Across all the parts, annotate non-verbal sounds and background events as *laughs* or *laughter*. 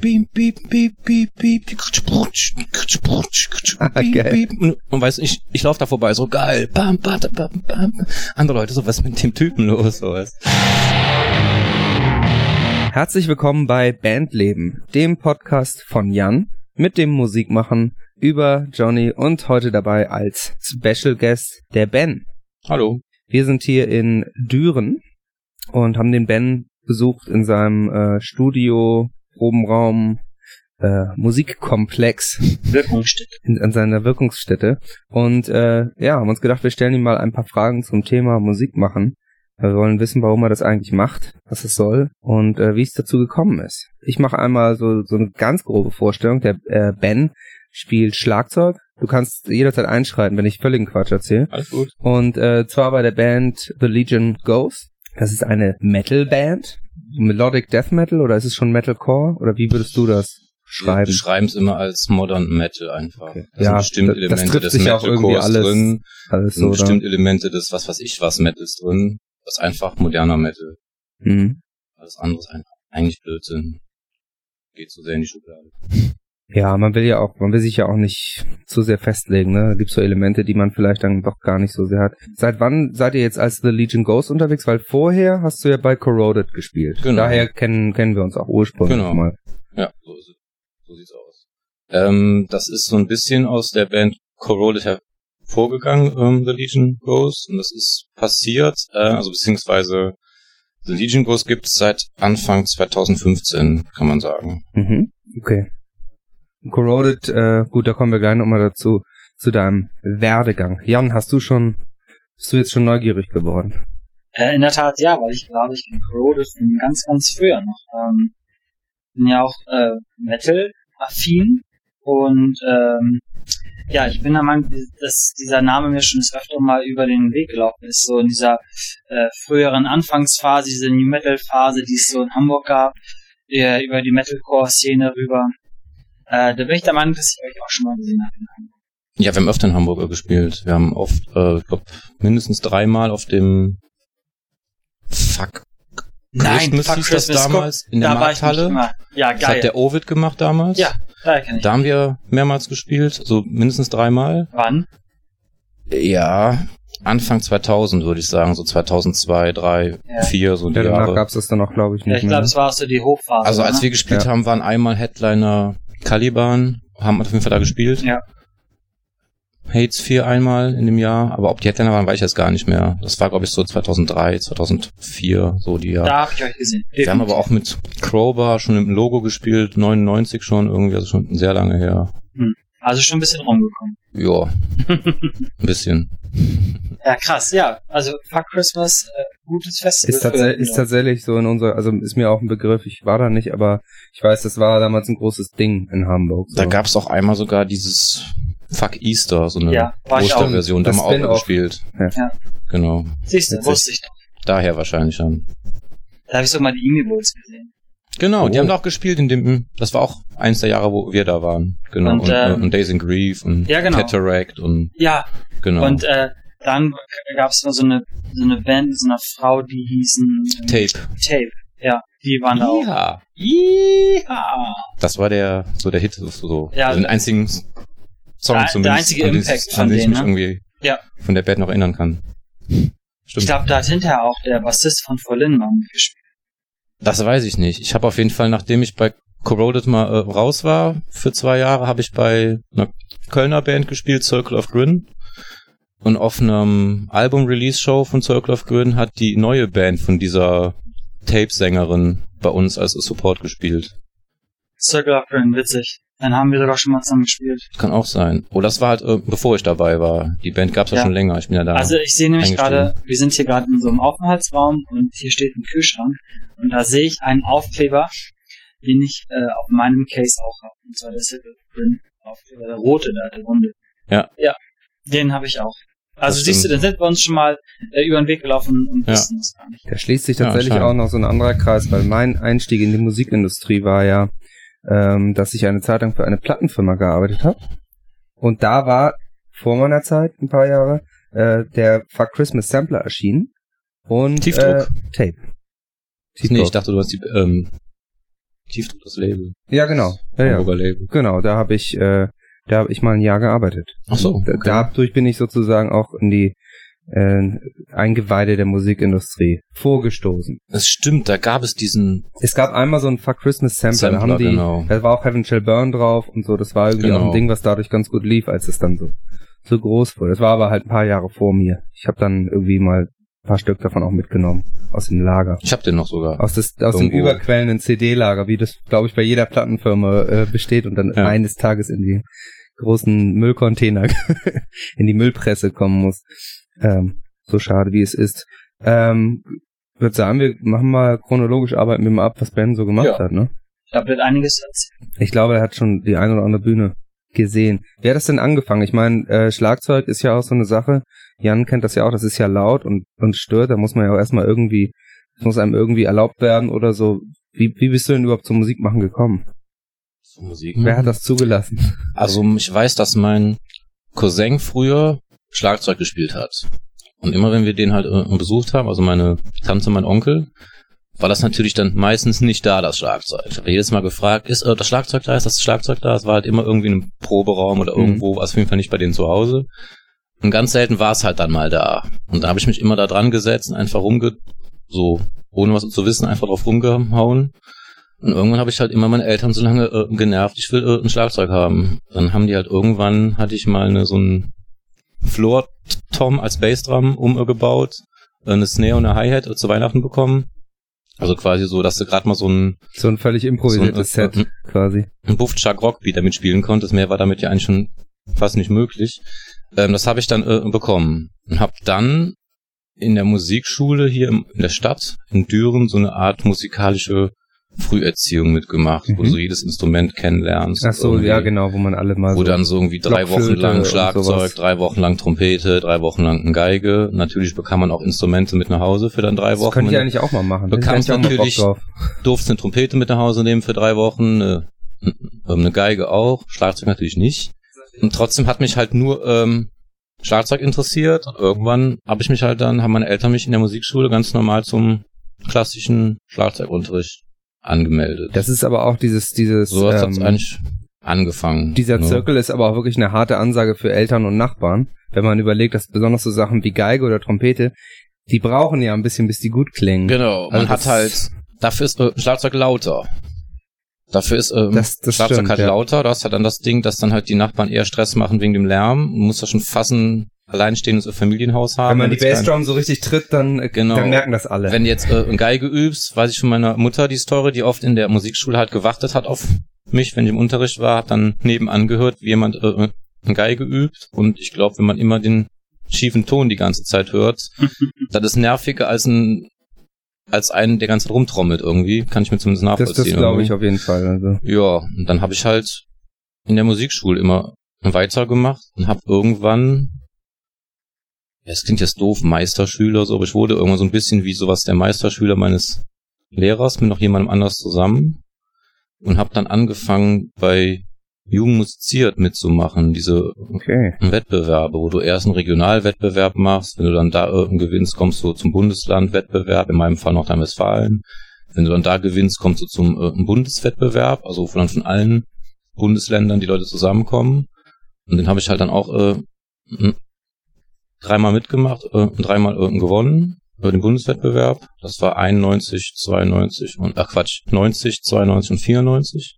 Beep, beep, beep, beep, beep. Ah, geil. beep. Und, und weißt du, ich, ich laufe da vorbei, so geil. Bam, bam, bam, bam. Andere Leute, so was ist mit dem Typen los, sowas. Herzlich willkommen bei Bandleben, dem Podcast von Jan mit dem Musikmachen über Johnny und heute dabei als Special Guest der Ben. Hallo. Wir sind hier in Düren und haben den Ben besucht in seinem äh, Studio, Probenraum, äh, Musikkomplex Wirkungsstätte. in, an seiner Wirkungsstätte. Und äh, ja, haben uns gedacht, wir stellen ihm mal ein paar Fragen zum Thema Musik machen. Wir wollen wissen, warum er das eigentlich macht, was es soll und äh, wie es dazu gekommen ist. Ich mache einmal so, so eine ganz grobe Vorstellung. Der äh, Ben spielt Schlagzeug. Du kannst jederzeit einschreiten, wenn ich völligen Quatsch erzähle. Alles gut. Und äh, zwar bei der Band The Legion Goes. Das ist eine Metal-Band. Melodic Death Metal oder ist es schon Metalcore? Oder wie würdest du das Wir schreiben? es immer als Modern Metal einfach. Okay. Da Ja, sind bestimmt das- das Elemente trifft des sich ja auch irgendwie Metalcores alles drin. Alles sind so, oder? Elemente des was weiß ich was Metals drin. Das ist einfach moderner Metal. Mhm. Alles andere ist einfach eigentlich Blödsinn. Geht so sehr in die Schublade. Ja, man will ja auch, man will sich ja auch nicht zu sehr festlegen, ne? Da gibt's so Elemente, die man vielleicht dann doch gar nicht so sehr hat. Seit wann seid ihr jetzt als The Legion Ghost unterwegs? Weil vorher hast du ja bei Corroded gespielt. Genau. Daher kennen, kennen wir uns auch ursprünglich Genau. mal. Ja, so, ist es. so sieht's aus. Ähm, das ist so ein bisschen aus der Band Corroded hervorgegangen, ähm, The Legion Goes. Und das ist passiert, äh, also beziehungsweise The Legion Goes gibt's seit Anfang 2015, kann man sagen. Mhm. Okay. Corroded, äh, gut, da kommen wir gleich nochmal dazu, zu deinem Werdegang. Jan, hast du schon, bist du jetzt schon neugierig geworden? Äh, in der Tat ja, weil ich glaube, ich bin Corroded von ganz, ganz früher noch. Ähm, bin ja auch äh, Metal-affin und ähm, ja, ich bin der Meinung, dass dieser Name mir schon öfter mal über den Weg gelaufen ist, so in dieser äh, früheren Anfangsphase, diese New Metal-Phase, die es so in Hamburg gab, äh, über die Metalcore-Szene rüber. Äh, da bin ich der Meinung, dass ich euch auch schon mal gesehen habe in Hamburg. Ja, wir haben öfter in Hamburg gespielt. Wir haben oft, äh, ich glaube, mindestens dreimal auf dem Fuck Christmas Fuck hieß das Christmas, damals in der da war ich nicht Markthalle. Ja, Das hat geil. der Ovid gemacht damals. Ja, da kenn ich. Da haben wir mehrmals gespielt, so mindestens dreimal. Wann? Ja, Anfang 2000 würde ich sagen, so 2002, 3, Ja. 4, so die Ja, danach Jahre. gab's das dann auch, glaube ich, Ja, nicht ich glaube, es war auch so die Hochphase. Also als ne? wir gespielt Ja. haben, waren einmal Headliner Caliban, haben auf jeden Fall da gespielt. Ja. Hates 4 einmal in dem Jahr, aber ob die Headliner waren, weiß ich jetzt gar nicht mehr. Das war, glaube ich, so 2003, 2004, so die Jahre. Da habe ich euch gesehen. Wir haben aber auch mit Crowbar schon im Logo gespielt, 99 schon irgendwie, also schon sehr lange her. Also schon ein bisschen rumgekommen. Ja, *laughs* ein bisschen. Ja, krass, ja. Also Fuck Christmas, äh, gutes Festival. Ist, tats für- ist tatsächlich so in unserer, also ist mir auch ein Begriff, ich war da nicht, aber ich weiß, das war damals ein großes Ding in Hamburg. So. Da gab's auch einmal sogar dieses Fuck Easter, so eine Ja. Osterversion, da haben wir auch gespielt. Ja. Ja. Genau. Siehst du, wusste ich doch. Daher wahrscheinlich dann. Da habe ich so mal die Emi Bulls gesehen. Genau, die Oh. haben da auch gespielt in dem, das war auch eins der Jahre, wo wir da waren. Genau. Und, Und, und, ähm, und Days in Grief und ja, genau. Cataract und Ja, genau. und äh, dann gab es so eine so eine Band mit so einer Frau, die hießen Tape. Tape. Ja, die waren da auch. Ja. Das war der, so der Hit, so, so Ja. den einzigen Song Der- der zumindest, einzige an den, Impact an von den ich denen, mich ne? irgendwie Ja. von der Band noch erinnern kann. Ich Stimmt. glaube, da hat hinterher auch der Bassist von Volin mal mitgespielt. Das weiß ich nicht. Ich habe auf jeden Fall, nachdem ich bei Corroded mal äh, raus war für zwei Jahre, habe ich bei einer Kölner Band gespielt, Circle of Grin. Und auf einem Album-Release-Show von Circle of Grin hat die neue Band von dieser Tape-Sängerin bei uns als Support gespielt. Circle of Grin, witzig. Dann haben wir sogar schon mal zusammen gespielt. Kann auch sein. Oder das war halt, äh, bevor ich dabei war. Die Band gab's ja, Ja. schon länger. Ich bin ja da. Also ich sehe nämlich gerade, wir sind hier gerade in so einem Aufenthaltsraum und hier steht ein Kühlschrank und da sehe ich einen Aufkleber, den ich äh, auf meinem Case auch habe. Und zwar der Circle of Grin Aufkleber, der rote da, der runde. Ja. Ja, den habe ich auch. Also siehst du, dann sind wir uns schon mal äh, über den Weg gelaufen und Ja. wissen das gar nicht. Da schließt sich Ja, tatsächlich auch anscheinend. noch so ein anderer Kreis, weil mein Einstieg in die Musikindustrie war ja, ähm, dass ich eine Zeit lang für eine Plattenfirma gearbeitet habe. Und da war vor meiner Zeit, ein paar Jahre, äh, der Fuck Christmas Sampler erschienen. Und Tiefdruck? Äh, Tape. nee, ich dachte, du hast die, ähm, Tiefdruck das Label. Ja, genau. Ja, ja. Label. Genau, da habe ich, äh, da habe ich mal ein Jahr gearbeitet. Ach so, okay. Dadurch bin ich sozusagen auch in die äh, Eingeweide der Musikindustrie vorgestoßen. Das stimmt, da gab es diesen Es gab einmal so ein Fuck Christmas Sampler, da haben die, genau. da war auch Heaven Shall Burn drauf und so, das war irgendwie Genau. auch ein Ding, was dadurch ganz gut lief, als es dann so, so groß wurde. Das war aber halt ein paar Jahre vor mir. Ich habe dann irgendwie mal ein paar Stück davon auch mitgenommen, aus dem Lager. Ich hab den noch sogar. Aus, des, aus dem überquellenden CD-Lager, wie das, glaube ich, bei jeder Plattenfirma äh, besteht und dann Ja. eines Tages in die großen Müllcontainer, *laughs* in die Müllpresse kommen muss. Ähm, so schade, wie es ist. Ähm, würde sagen, wir machen mal chronologisch, arbeiten wir mal ab, was Ben so gemacht Ja. hat, ne? Ich glaube, wird einiges erzählen. Ich glaube, er hat schon die eine oder andere Bühne gesehen. Wer hat das denn angefangen? Ich meine, äh, Schlagzeug ist ja auch so eine Sache. Jan kennt das ja auch, das ist ja laut und, und stört. Da muss man ja auch erstmal irgendwie, es muss einem irgendwie erlaubt werden oder so. Wie, wie bist du denn überhaupt zum Musikmachen gekommen? So Musik. Wer hat das zugelassen? *laughs* Also ich weiß, dass mein Cousin früher Schlagzeug gespielt hat. Und immer wenn wir den halt äh, besucht haben, also meine Tante, mein Onkel, war das natürlich dann meistens nicht da, das Schlagzeug. Ich habe jedes Mal gefragt, ist äh, das Schlagzeug da, ist das Schlagzeug da? Es war halt immer irgendwie in einem Proberaum oder Mhm. irgendwo, war es auf jeden Fall nicht bei denen zu Hause. Und ganz selten war es halt dann mal da. Und da habe ich mich immer da dran gesetzt und einfach rumge... so, ohne was zu wissen, einfach drauf rumgehauen. Und irgendwann habe ich halt immer meine Eltern so lange äh, genervt, ich will äh, ein Schlagzeug haben. Dann haben die halt irgendwann, hatte ich mal eine, so ein Floor-Tom als Bassdrum umgebaut, äh, eine Snare und eine Hi-Hat äh, zu Weihnachten bekommen. Also quasi so, dass du gerade mal so ein, So ein völlig improvisiertes So ein- Set, quasi. ein Buff Chuck Rockbeat damit spielen konntest. Mehr war damit ja eigentlich schon fast nicht möglich. Ähm, das habe ich dann äh, bekommen und habe dann in der Musikschule hier im, in der Stadt in Düren so eine Art musikalische Früherziehung mitgemacht, wo Mhm. du so jedes Instrument kennenlernst. Ach so, ja genau, wo man alle mal wo so dann so irgendwie drei Wochen lang Schlagzeug, drei Wochen lang Trompete, drei Wochen lang eine Geige. Natürlich bekam man auch Instrumente mit nach Hause für dann drei das Wochen. könnte ich eigentlich auch mal machen. Bock natürlich- durfte eine Trompete mit nach Hause nehmen für drei Wochen, eine, eine Geige auch, Schlagzeug natürlich nicht. Und trotzdem hat mich halt nur ähm, Schlagzeug interessiert. Und irgendwann habe ich mich halt dann, haben meine Eltern mich in der Musikschule ganz normal zum klassischen Schlagzeugunterricht angemeldet. Das ist aber auch dieses, dieses, so hat ähm, eigentlich angefangen. Dieser ne? Zirkel ist aber auch wirklich eine harte Ansage für Eltern und Nachbarn, wenn man überlegt, dass besonders so Sachen wie Geige oder Trompete, die brauchen ja ein bisschen, bis die gut klingen. Genau, man Also hat halt, dafür ist äh, Schlagzeug lauter. Dafür ist ähm, Das- das Schlagzeug stimmt, halt ja. lauter, du hast halt dann das Ding, dass dann halt die Nachbarn eher Stress machen wegen dem Lärm. Du musst ja schon fassen, alleinstehendes Familienhaus haben. Wenn man die Bassdrum so richtig tritt, dann, äh, Genau. dann merken das alle. Wenn du jetzt äh, Geige übst, weiß ich von meiner Mutter die Story, die oft in der Musikschule halt gewartet hat auf mich, wenn ich im Unterricht war, hat dann nebenan gehört, wie jemand äh, eine Geige übt. Und ich glaube, wenn man immer den schiefen Ton die ganze Zeit hört, *laughs* das ist nerviger als ein als einen, der ganze Zeit rumtrommelt irgendwie. Kann ich mir zumindest das nachvollziehen. das glaube ich auf jeden Fall. Also. Ja, und dann habe ich halt in der Musikschule immer weitergemacht und habe irgendwann, es klingt jetzt doof, Meisterschüler so, aber ich wurde irgendwann so ein bisschen wie sowas der Meisterschüler meines Lehrers mit noch jemandem anders zusammen und habe dann angefangen bei Jugend musiziert mitzumachen, diese Okay. Wettbewerbe, wo du erst einen Regionalwettbewerb machst, wenn du dann da irgendeinen gewinnst, kommst du zum Bundeslandwettbewerb, in meinem Fall Nordrhein-Westfalen. Wenn du dann da gewinnst, kommst du zum äh, Bundeswettbewerb, also wo dann von allen Bundesländern die Leute zusammenkommen. Und den habe ich halt dann auch äh, dreimal mitgemacht äh, und dreimal äh, gewonnen über den Bundeswettbewerb. Das war 91, 92 und ach Quatsch, 90, 92 und 94.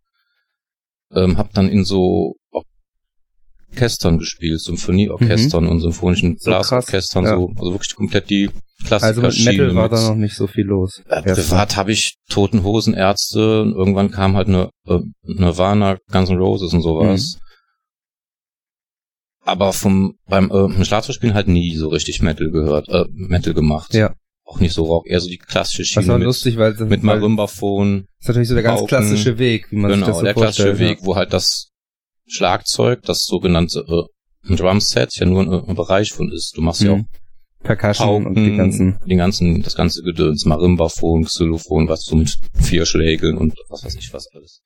Ähm, hab dann in so Orchestern gespielt, Symphonieorchestern und symphonischen Mhm. So Blasorchestern, ja. so, also wirklich komplett die Klassiker Also mit Metal war da noch nicht so viel los. äh, privat habe ich Toten Hosen, Ärzte und irgendwann kam halt eine äh, Nirvana, Guns N' Roses und sowas. Mhm. Aber vom beim äh, Schlagzeugspielen halt nie so richtig Metal gehört, äh, Metal gemacht. Ja. Auch nicht so Rock, eher so die klassische Das Schiene war mit, lustig, weil das mit weil, Marimbaphon. das ist natürlich so der ganz Pauken. klassische Weg, wie man sich Genau, das so der klassische. Weg, wo halt das Schlagzeug, das sogenannte äh, Drumset, ja nur ein, ein Bereich von ist. Du machst Ja. ja auch Mhm. Percussion und die Pauken, ganzen. den ganzen, das ganze Gedöns, Marimbaphon, Xylophon, was so mit vier Schlägeln und was weiß ich was alles.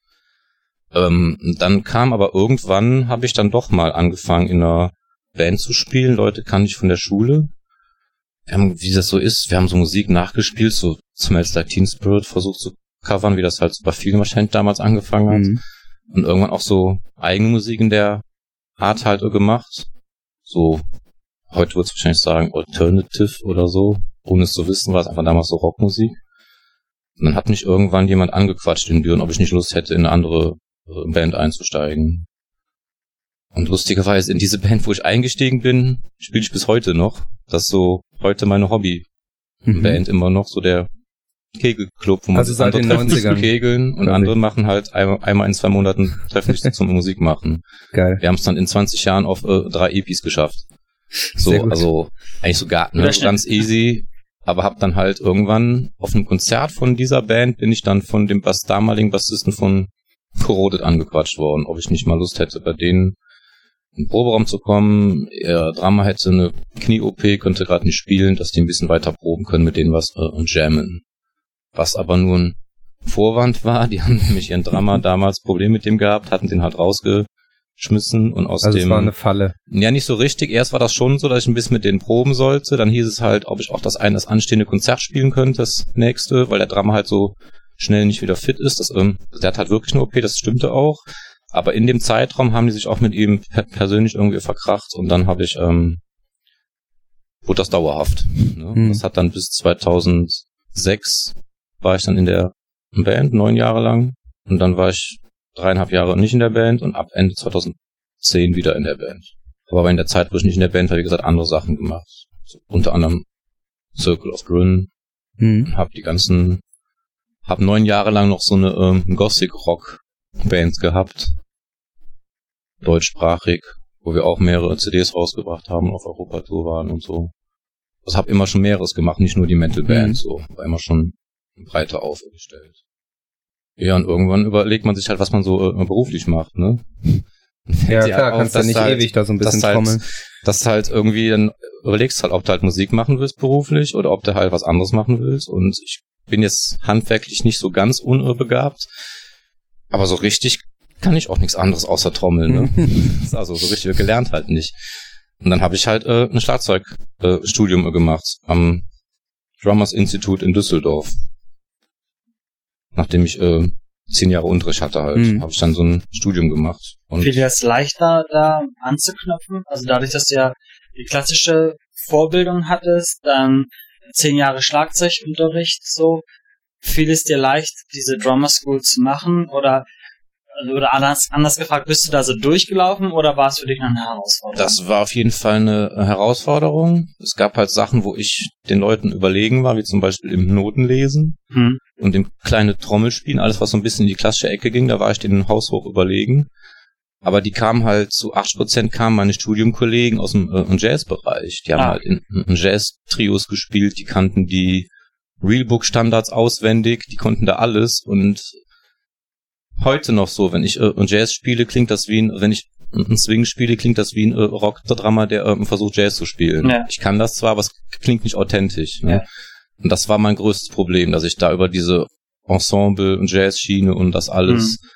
Ähm, dann kam aber irgendwann, habe ich dann doch mal angefangen in einer Band zu spielen. Leute kannte ich von der Schule. Wir haben, wie das so ist, wir haben so Musik nachgespielt, so Smells Like Teen Spirit versucht zu covern, wie das halt bei vielen wahrscheinlich damals angefangen hat. Mhm. Und irgendwann auch so eigene Musik in der Art halt gemacht. So, heute würde es wahrscheinlich sagen Alternative oder so. Ohne es zu wissen, war es einfach damals so Rockmusik. Und dann hat mich irgendwann jemand angequatscht in Düren, ob ich nicht Lust hätte, in eine andere äh, Band einzusteigen. Und lustigerweise in diese Band, wo ich eingestiegen bin, spiele ich bis heute noch. Das ist so heute meine Hobby-Band Mhm. immer noch, so der Kegelclub, wo man Also seit andere den treffen sich zum 90ern. Kegeln und Quasi. andere machen halt einmal, einmal in zwei Monaten treffen sich zum *laughs* Musik machen. Geil. Wir haben es dann in 20 Jahren auf äh, drei EPs geschafft. So, Sehr gut. also eigentlich ne, so Schnitt. ganz easy. Aber hab dann halt irgendwann auf einem Konzert von dieser Band bin ich dann von dem Bass, damaligen Bassisten von Corroded angequatscht worden, ob ich nicht mal Lust hätte, bei denen in den Proberaum zu kommen. Er Drama hätte eine Knie-OP, könnte gerade nicht spielen, dass die ein bisschen weiter proben können mit denen was äh, und jammen. Was aber nur ein Vorwand war, die *laughs* haben nämlich ihren Drama *laughs* damals Probleme mit dem gehabt, hatten den halt rausgeschmissen und aus Also dem war eine Falle. ja, nicht so richtig. Erst war das schon so, dass ich ein bisschen mit denen proben sollte. Dann hieß es halt, ob ich auch das eine, das anstehende Konzert spielen könnte, das nächste, weil der Drama halt so schnell nicht wieder fit ist. Das, ähm, der hat halt wirklich eine OP, das stimmte auch. Aber in dem Zeitraum haben die sich auch mit ihm per persönlich irgendwie verkracht und dann habe ich, ähm, wurde das dauerhaft. Ne? Hm. Das hat dann bis 2006 war ich dann in der Band, neun Jahre lang. Und dann war ich dreieinhalb Jahre nicht in der Band und ab Ende 2010 wieder in der Band. Aber in der Zeit, wo ich nicht in der Band war, wie gesagt, andere Sachen gemacht. So, unter anderem Circle of Grün, Mhm. hab die ganzen, hab neun Jahre lang noch so eine ähm, Gothic-Rock-Band gehabt. Deutschsprachig, wo wir auch mehrere CDs rausgebracht haben, auf Europatour waren und so. Also hab immer schon mehreres gemacht, nicht nur die Metal-Band, Mhm. so. War immer schon breiter aufgestellt. Ja, und irgendwann überlegt man sich halt, was man so äh, beruflich macht, ne? Ja, dir klar, auf, kannst du nicht halt- ewig da so ein bisschen halt, trommeln. dass du halt irgendwie dann überlegst halt, ob du halt Musik machen willst beruflich oder ob du halt was anderes machen willst. Und ich bin jetzt handwerklich nicht so ganz unbegabt, aber so richtig kann ich auch nichts anderes außer Trommeln. Ne? *laughs* also so richtig gelernt halt nicht. Und dann habe ich halt äh, ein Schlagzeugstudium äh, gemacht am Drummers Institute in Düsseldorf. Nachdem ich äh, zehn Jahre Unterricht hatte halt, Mhm. habe ich dann so ein Studium gemacht. Und Fiel dir das leichter, da anzuknüpfen? Also dadurch, dass du ja die klassische Vorbildung hattest, dann zehn Jahre Schlagzeugunterricht, so, fiel es dir leicht, diese Drummer School zu machen? Oder, oder anders, anders gefragt, bist du da so durchgelaufen oder war es für dich eine Herausforderung? Das war auf jeden Fall eine Herausforderung. Es gab halt Sachen, wo ich den Leuten überlegen war, wie zum Beispiel im Notenlesen hm. und im kleine Trommelspielen, alles was so ein bisschen in die klassische Ecke ging, da war ich denen haushoch überlegen. Aber die kamen halt zu 80% kamen meine Studiumkollegen aus dem äh, Jazzbereich. Die haben Ah. halt in, in Jazz-Trios gespielt, die kannten die Realbook-Standards auswendig, die konnten da alles und heute noch so, wenn ich äh, Jazz spiele, klingt das wie ein, wenn ich ein Swing spiele, klingt das wie ein äh, Rock-Drama, der äh, versucht Jazz zu spielen. Ja. Ich kann das zwar, aber es klingt nicht authentisch. Ne? Ja. Und das war mein größtes Problem, dass ich da über diese Ensemble und Jazzschiene und das alles, Mhm.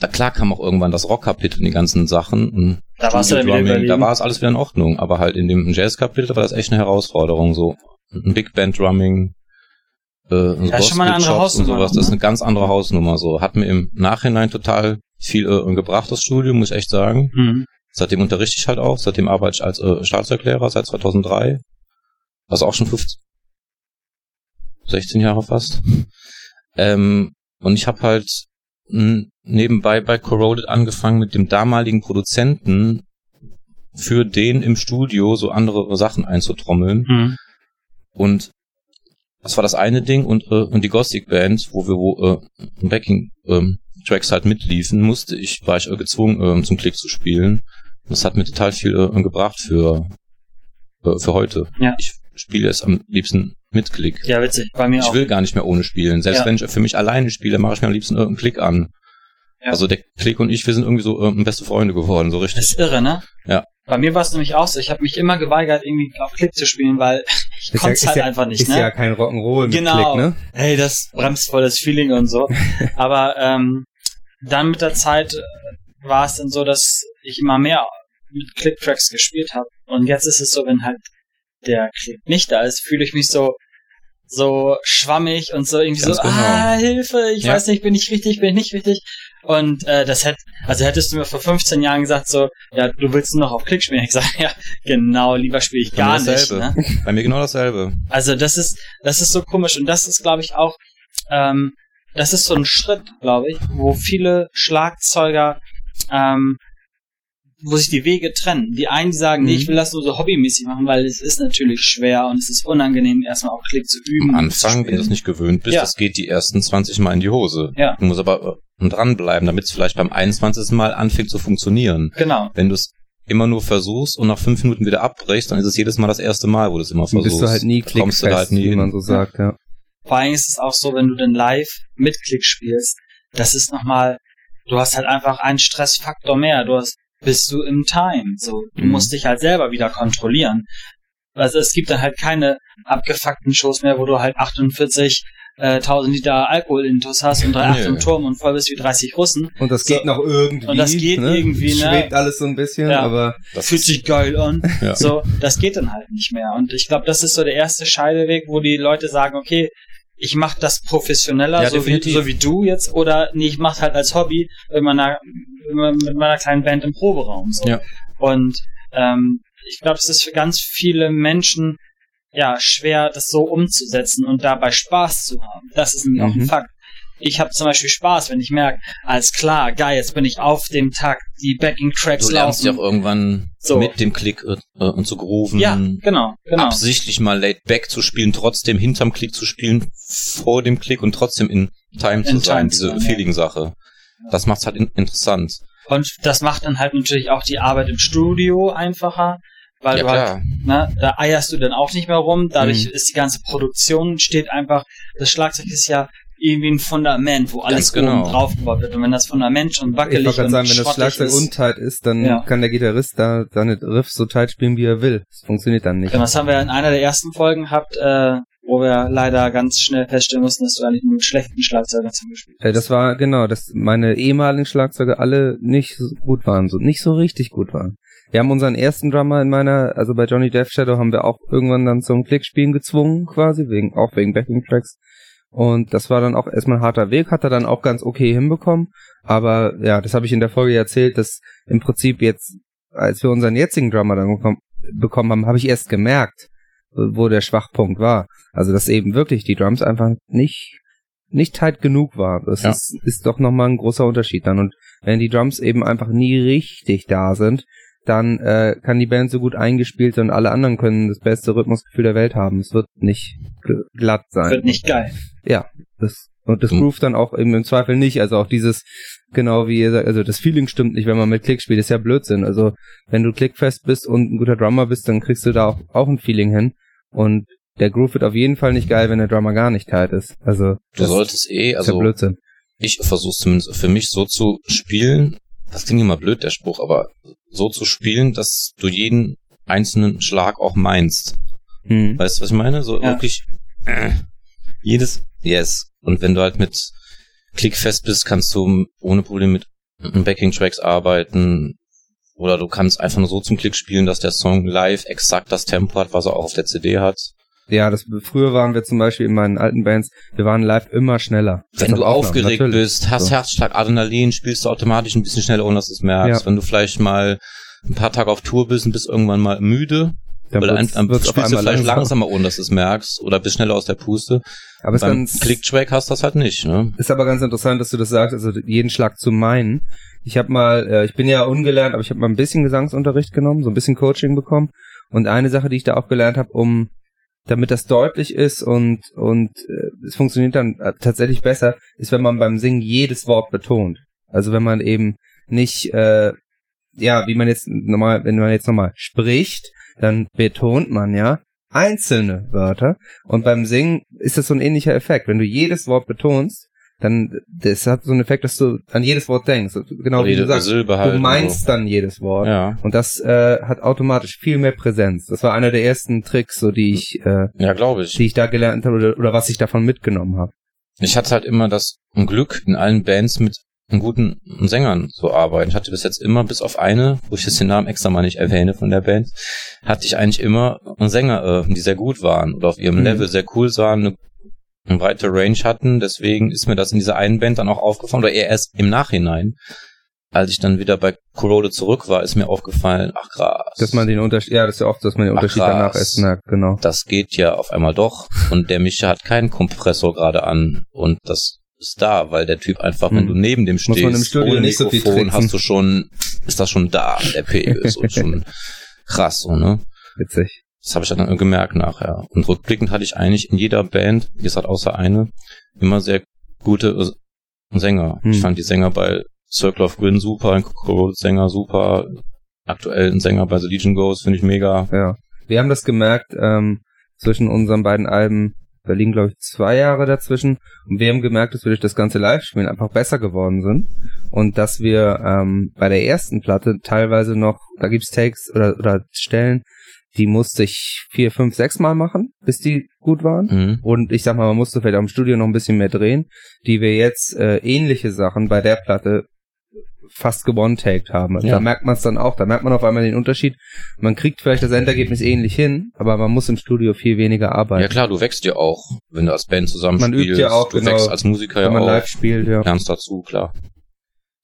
Da klar kam auch irgendwann das Rockkapitel und die ganzen Sachen. Und Da warst du dann wieder Studio-Drumming, Da war es alles wieder in Ordnung, aber halt in dem Jazzkapitel war das echt eine Herausforderung, so ein Big Band Drumming, äh, ein Ja, ist schon mal eine andere Gospel-Chops und Hausnummer, sowas, das ist ne? eine ganz andere Hausnummer, so. Hat mir im Nachhinein total viel äh, gebracht, das Studium, muss ich echt sagen. Hm. Seitdem unterrichte ich halt auch, seitdem arbeite ich als äh, Staatserklärer seit 2003. Also auch schon 15, 16 Jahre fast. Ähm, und ich habe halt n, nebenbei bei Corroded angefangen mit dem damaligen Produzenten für den im Studio so andere Sachen einzutrommeln. Hm. Und das war das eine Ding und, äh, und die Gothic Band, wo wir wo äh, Backing ähm, Tracks halt mitliefen, musste ich, war ich äh, gezwungen, ähm, zum Klick zu spielen. Das hat mir total viel äh, gebracht für, äh, für heute. Ja. Ich spiele es am liebsten mit Klick. Ja, witzig. Bei mir Ich auch. will gar nicht mehr ohne spielen. Selbst Ja. wenn ich für mich alleine spiele, mache ich mir am liebsten irgendeinen Klick an. Ja. Also der Klick und ich, wir sind irgendwie so ähm, beste Freunde geworden, so Das richtig. ist irre, ne? Ja. Bei mir war es nämlich auch so. Ich habe mich immer geweigert, irgendwie auf Klick zu spielen, weil *laughs* ich Ist ja, konnte es halt ja, einfach nicht, ist ne? ja kein Rock'n'Roll mit Genau. Klick, ne? hey, das bremst voll das Feeling und so. *laughs* Aber ähm, dann mit der Zeit äh, war es dann so, dass ich immer mehr mit Click-Tracks gespielt habe. Und jetzt ist es so, wenn halt der Klick nicht da ist, fühle ich mich so so schwammig und so irgendwie Ganz so, genau. ah, Hilfe, ich Ja. weiß nicht, bin ich richtig, bin ich nicht richtig. Und äh, das hätte, also hättest du mir vor 15 Jahren gesagt, so, ja, du willst nur noch auf Klick spielen. Ich sage, *laughs* ja, genau, lieber spiele ich Bei gar mir nicht. Ne? Bei mir genau dasselbe. Also das ist, das ist so komisch und das ist, glaube ich, auch, ähm, das ist so ein Schritt, glaube ich, wo viele Schlagzeuger, ähm, wo sich die Wege trennen. Die einen, die sagen, nee, Mhm. ich will das nur so hobbymäßig machen, weil es ist natürlich schwer und es ist unangenehm, erstmal auf Klick zu üben. Am Anfang, wenn du es nicht gewöhnt bist, Ja. das geht die ersten 20 Mal in die Hose. Ja. Du musst aber äh, dranbleiben, damit es vielleicht beim 21. Mal anfängt zu funktionieren. Genau. Wenn du es immer nur versuchst und nach fünf Minuten wieder abbrichst, dann ist es jedes Mal das erste Mal, wo du es immer versuchst. bist du halt nie Kommst du klickfest, da halt nie wie man so sagt, ja. Vor allem ist es auch so, wenn du dann live mit Klick spielst, das ist nochmal, du hast halt einfach einen Stressfaktor mehr. Du hast, bist du im Time. So, du Mhm. musst dich halt selber wieder kontrollieren. Also es gibt dann halt keine abgefuckten Shows mehr, wo du halt 48 äh, 1000 Liter Alkohol intus hast und drei Acht Nö. im Turm und voll bist wie 30 Russen. Und das So. geht noch irgendwie. Und das geht ne? irgendwie, ne? Schwebt alles so ein bisschen, Ja. aber Das Fühlt sich geil an. *laughs* Ja. So, das geht dann halt nicht mehr. Und ich glaube, das ist so der erste Scheideweg, wo die Leute sagen, okay, ich mache das professioneller, Ja, so, wie, so wie du jetzt, oder nee, ich mache halt als Hobby mit meiner, mit meiner kleinen Band im Proberaum. So. Ja. Und ähm, ich glaube, es ist für ganz viele Menschen ja schwer, das so umzusetzen und dabei Spaß zu haben. Das ist auch ein Mhm. Fakt. Ich habe zum Beispiel Spaß, wenn ich merke, alles klar, geil, jetzt bin ich auf dem Takt, die Backing-Tracks Du lernst ja laufen. auch irgendwann So. mit dem Klick äh, und zu grooven. Ja, genau, genau. Absichtlich mal laid back zu spielen, trotzdem hinterm Klick zu spielen, vor dem Klick und trotzdem in Time zu In sein, Time zu diese sein, ja. Feeling-Sache. Das macht's halt in interessant. Und das macht dann halt natürlich auch die Arbeit im Studio einfacher, weil ja du halt, klar. ne, da eierst du dann auch nicht mehr rum. Dadurch Mhm. ist die ganze Produktion steht einfach, das Schlagzeug ist ja irgendwie ein Fundament, wo alles genau. oben drauf gebaut wird. Und wenn das Fundament schon ich wackelig gerade und sagen, wenn das Schlagzeug ist, untight ist, dann Ja. kann der Gitarrist da seine Riffs so tight spielen, wie er will. Das funktioniert dann nicht. Genau, das haben wir in einer der ersten Folgen gehabt, äh, wo wir leider ganz schnell feststellen mussten, dass du eigentlich nur mit schlechten Schlagzeugern zusammengespielt Äh, das war, genau, dass meine ehemaligen Schlagzeuge alle nicht so gut waren, so nicht so richtig gut waren. Wir haben unseren ersten Drummer in meiner, also bei Johnny Death Shadow haben wir auch irgendwann dann zum Klickspielen gezwungen, quasi, wegen, auch wegen Backing Tracks. Und das war dann auch erstmal ein harter Weg, hat er dann auch ganz okay hinbekommen. Aber ja, das habe ich in der Folge erzählt, dass im Prinzip jetzt, als wir unseren jetzigen Drummer dann bekommen, bekommen haben, habe ich erst gemerkt, wo der Schwachpunkt war. Also dass eben wirklich die Drums einfach nicht nicht tight genug war. Das Ja. ist, ist doch nochmal ein großer Unterschied dann. Und wenn die Drums eben einfach nie richtig da sind, dann äh, kann die Band so gut eingespielt und alle anderen können das beste Rhythmusgefühl der Welt haben. Es wird nicht glatt sein. Wird nicht geil. Ja, das und das Mhm. Groove dann auch eben im Zweifel nicht. Also auch dieses, genau wie ihr sagt, also das Feeling stimmt nicht, wenn man mit Klick spielt, ist ja Blödsinn. Also wenn du klickfest bist und ein guter Drummer bist, dann kriegst du da auch, auch ein Feeling hin. Und der Groove wird auf jeden Fall nicht geil, wenn der Drummer gar nicht tight ist. Also Du solltest eh, ist ja also Blödsinn. ich versuche zumindest für mich so zu spielen, das klingt immer blöd, der Spruch, aber so zu spielen, dass du jeden einzelnen Schlag auch meinst. Hm. Weißt du, was ich meine? So Ja. wirklich äh, jedes Yes. Und wenn du halt mit klickfest bist, kannst du ohne Probleme mit Backing-Tracks arbeiten. Oder du kannst einfach nur so zum Klick spielen, dass der Song live exakt das Tempo hat, was er auch auf der CD hat. Ja, das früher waren wir zum Beispiel in meinen alten Bands, wir waren live immer schneller. Wenn du aufgeregt natürlich. bist, hast So. Herzschlag, Adrenalin, spielst du automatisch ein bisschen schneller, ohne dass du es merkst. Ja. Wenn du vielleicht mal ein paar Tage auf Tour bist und bist irgendwann mal müde, Dann oder wird's- ein, wird's spielst du vielleicht langsam. langsamer, ohne dass du es merkst, oder bist schneller aus der Puste. Aber es ist Beim ganz, Click-Track hast du das halt nicht, ne? ist aber ganz interessant, dass du das sagst, also jeden Schlag zu meinen. Ich habe mal, äh, ich bin ja ungelernt, aber ich habe mal ein bisschen Gesangsunterricht genommen, so ein bisschen Coaching bekommen. Und eine Sache, die ich da auch gelernt habe, um damit das deutlich ist und und äh, es funktioniert dann äh, tatsächlich besser, ist, wenn man beim Singen jedes Wort betont. Also wenn man eben nicht, äh, ja, wie man jetzt normal, wenn man jetzt nochmal spricht, dann betont man ja einzelne Wörter. Und beim Singen ist das so ein ähnlicher Effekt. Wenn du jedes Wort betonst, dann das hat so einen Effekt, dass du an jedes Wort denkst. Genau wie du sagst. Du meinst dann jedes Wort. Ja. Und das äh, hat automatisch viel mehr Präsenz. Das war einer der ersten Tricks, so die ich, äh, Ja, glaube ich. die ich da gelernt habe oder, oder was ich davon mitgenommen habe. Ich hatte halt immer das Glück, in allen Bands mit guten Sängern zu arbeiten. Ich hatte bis jetzt immer, bis auf eine, wo ich jetzt den Namen extra mal nicht erwähne von der Band, hatte ich eigentlich immer Sänger, äh, die sehr gut waren oder auf ihrem Mhm. Level sehr cool waren, eine eine breite Range hatten. Deswegen ist mir das in dieser einen Band dann auch aufgefallen, oder eher erst im Nachhinein. Als ich dann wieder bei Corroded zurück war, ist mir aufgefallen, ach krass. Dass man den Unterschied, ja, das ist ja oft, dass man den Ach, Unterschied krass. danach erst merkt, genau. das geht ja auf einmal doch. Und der Mischer hat keinen Kompressor gerade an. Und das ist da, weil der Typ einfach, wenn Hm. du neben dem stehst, ohne nicht so viel Mikrofon, hast du schon, ist das schon da, der Pegel *laughs* ist schon krass, so, ne? Witzig. Das habe ich dann gemerkt nachher. Und rückblickend hatte ich eigentlich in jeder Band, wie gesagt, außer eine, immer sehr gute Sänger. Hm. Ich fand die Sänger bei Circle of Grin super, ein Sänger super, aktuell ein Sänger bei The Legion Goes finde ich mega. Ja. Wir haben das gemerkt, ähm, zwischen unseren beiden Alben, da liegen, glaube ich, zwei Jahre dazwischen. Und wir haben gemerkt, dass wir durch das ganze Live-Spielen einfach besser geworden sind. Und dass wir ähm, bei der ersten Platte teilweise noch, da gibt's Takes oder, oder Stellen, die musste ich vier, fünf, sechs Mal machen, bis die gut waren. Mhm. Und ich sag mal, man musste vielleicht auch im Studio noch ein bisschen mehr drehen, die wir jetzt äh, ähnliche Sachen bei der Platte fast gewone-taked haben. Ja. Da merkt man es dann auch, da merkt man auf einmal den Unterschied. Man kriegt vielleicht das Endergebnis ähnlich hin, aber man muss im Studio viel weniger Ja arbeiten. klar, du wächst ja auch, wenn du als Band zusammenspielst. Man übt ja auch, du genau, wächst als Musiker ja wenn man auch. live spielt, ja. Lernst dazu, klar.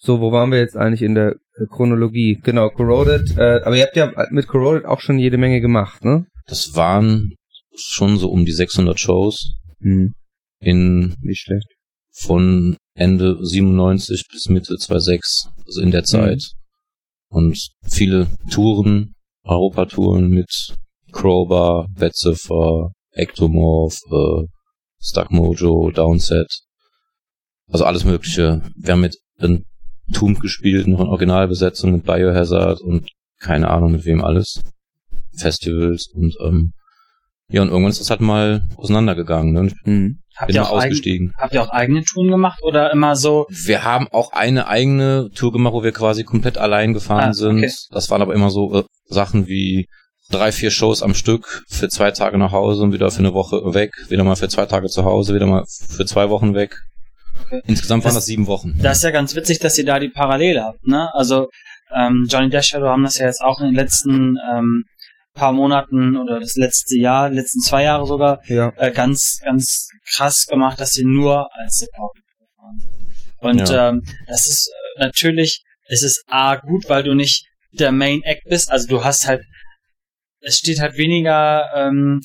So, wo waren wir jetzt eigentlich in der äh, Chronologie? Genau, Corroded, äh, aber ihr habt ja mit Corroded auch schon jede Menge gemacht, ne? Das waren schon so um die 600 Shows Hm, in nicht schlecht. von Ende 97 bis Mitte 2006, also in der Zeit. Und viele Touren, Europatouren mit Crowbar, Bad Ziffer, Ectomorph, äh, Stuck Mojo, Downset. Also alles mögliche. Wir haben mit Entombed gespielt, noch in Originalbesetzung mit Biohazard und keine Ahnung mit wem alles. Festivals und ähm, ja, und irgendwann ist das halt mal auseinandergegangen. Ne? Und ich Hm. Habt ihr, mal auch eigen, ausgestiegen. habt ihr auch eigene Touren gemacht oder immer so? Wir haben auch eine eigene Tour gemacht, wo wir quasi komplett allein gefahren Ah, sind. okay. Das waren aber immer so äh, Sachen wie drei, vier Shows am Stück für zwei Tage nach Hause und wieder für eine Woche weg, wieder mal für zwei Tage zu Hause, wieder mal für zwei Wochen weg. Okay. Insgesamt waren Das- das sieben Wochen. Das ist ja ganz witzig, dass ihr da die Parallele habt, ne? Also ähm, Johnny Dash Shadow haben das ja jetzt auch in den letzten ähm, paar Monaten oder das letzte Jahr, letzten zwei Jahre sogar Ja. äh, ganz, ganz krass gemacht, dass sie nur als Support gefahren sind. Und Ja. ähm, das ist äh, natürlich, es ist A gut, weil du nicht der Main Act bist, also du hast halt, es steht halt weniger, ähm,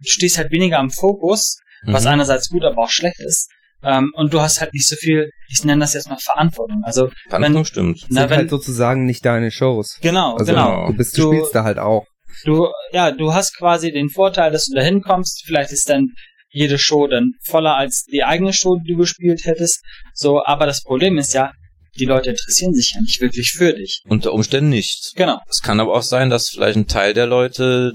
du stehst halt weniger am Fokus, was Mhm. einerseits gut, aber auch schlecht ist. Ähm, und du hast halt nicht so viel, ich nenne das jetzt mal Verantwortung. Also, Verantwortung wenn, stimmt. na, Sind wenn, halt sozusagen nicht deine Shows. genau, Also genau. du bist, du Du- spielst da halt auch. Du, ja, du hast quasi den Vorteil, dass du da hinkommst. Vielleicht ist dann jede Show dann voller als die eigene Show, die du gespielt hättest. So, aber das Problem ist ja, die Leute interessieren sich ja nicht wirklich für dich. Unter Umständen nicht. Genau. Es kann aber auch sein, dass vielleicht ein Teil der Leute,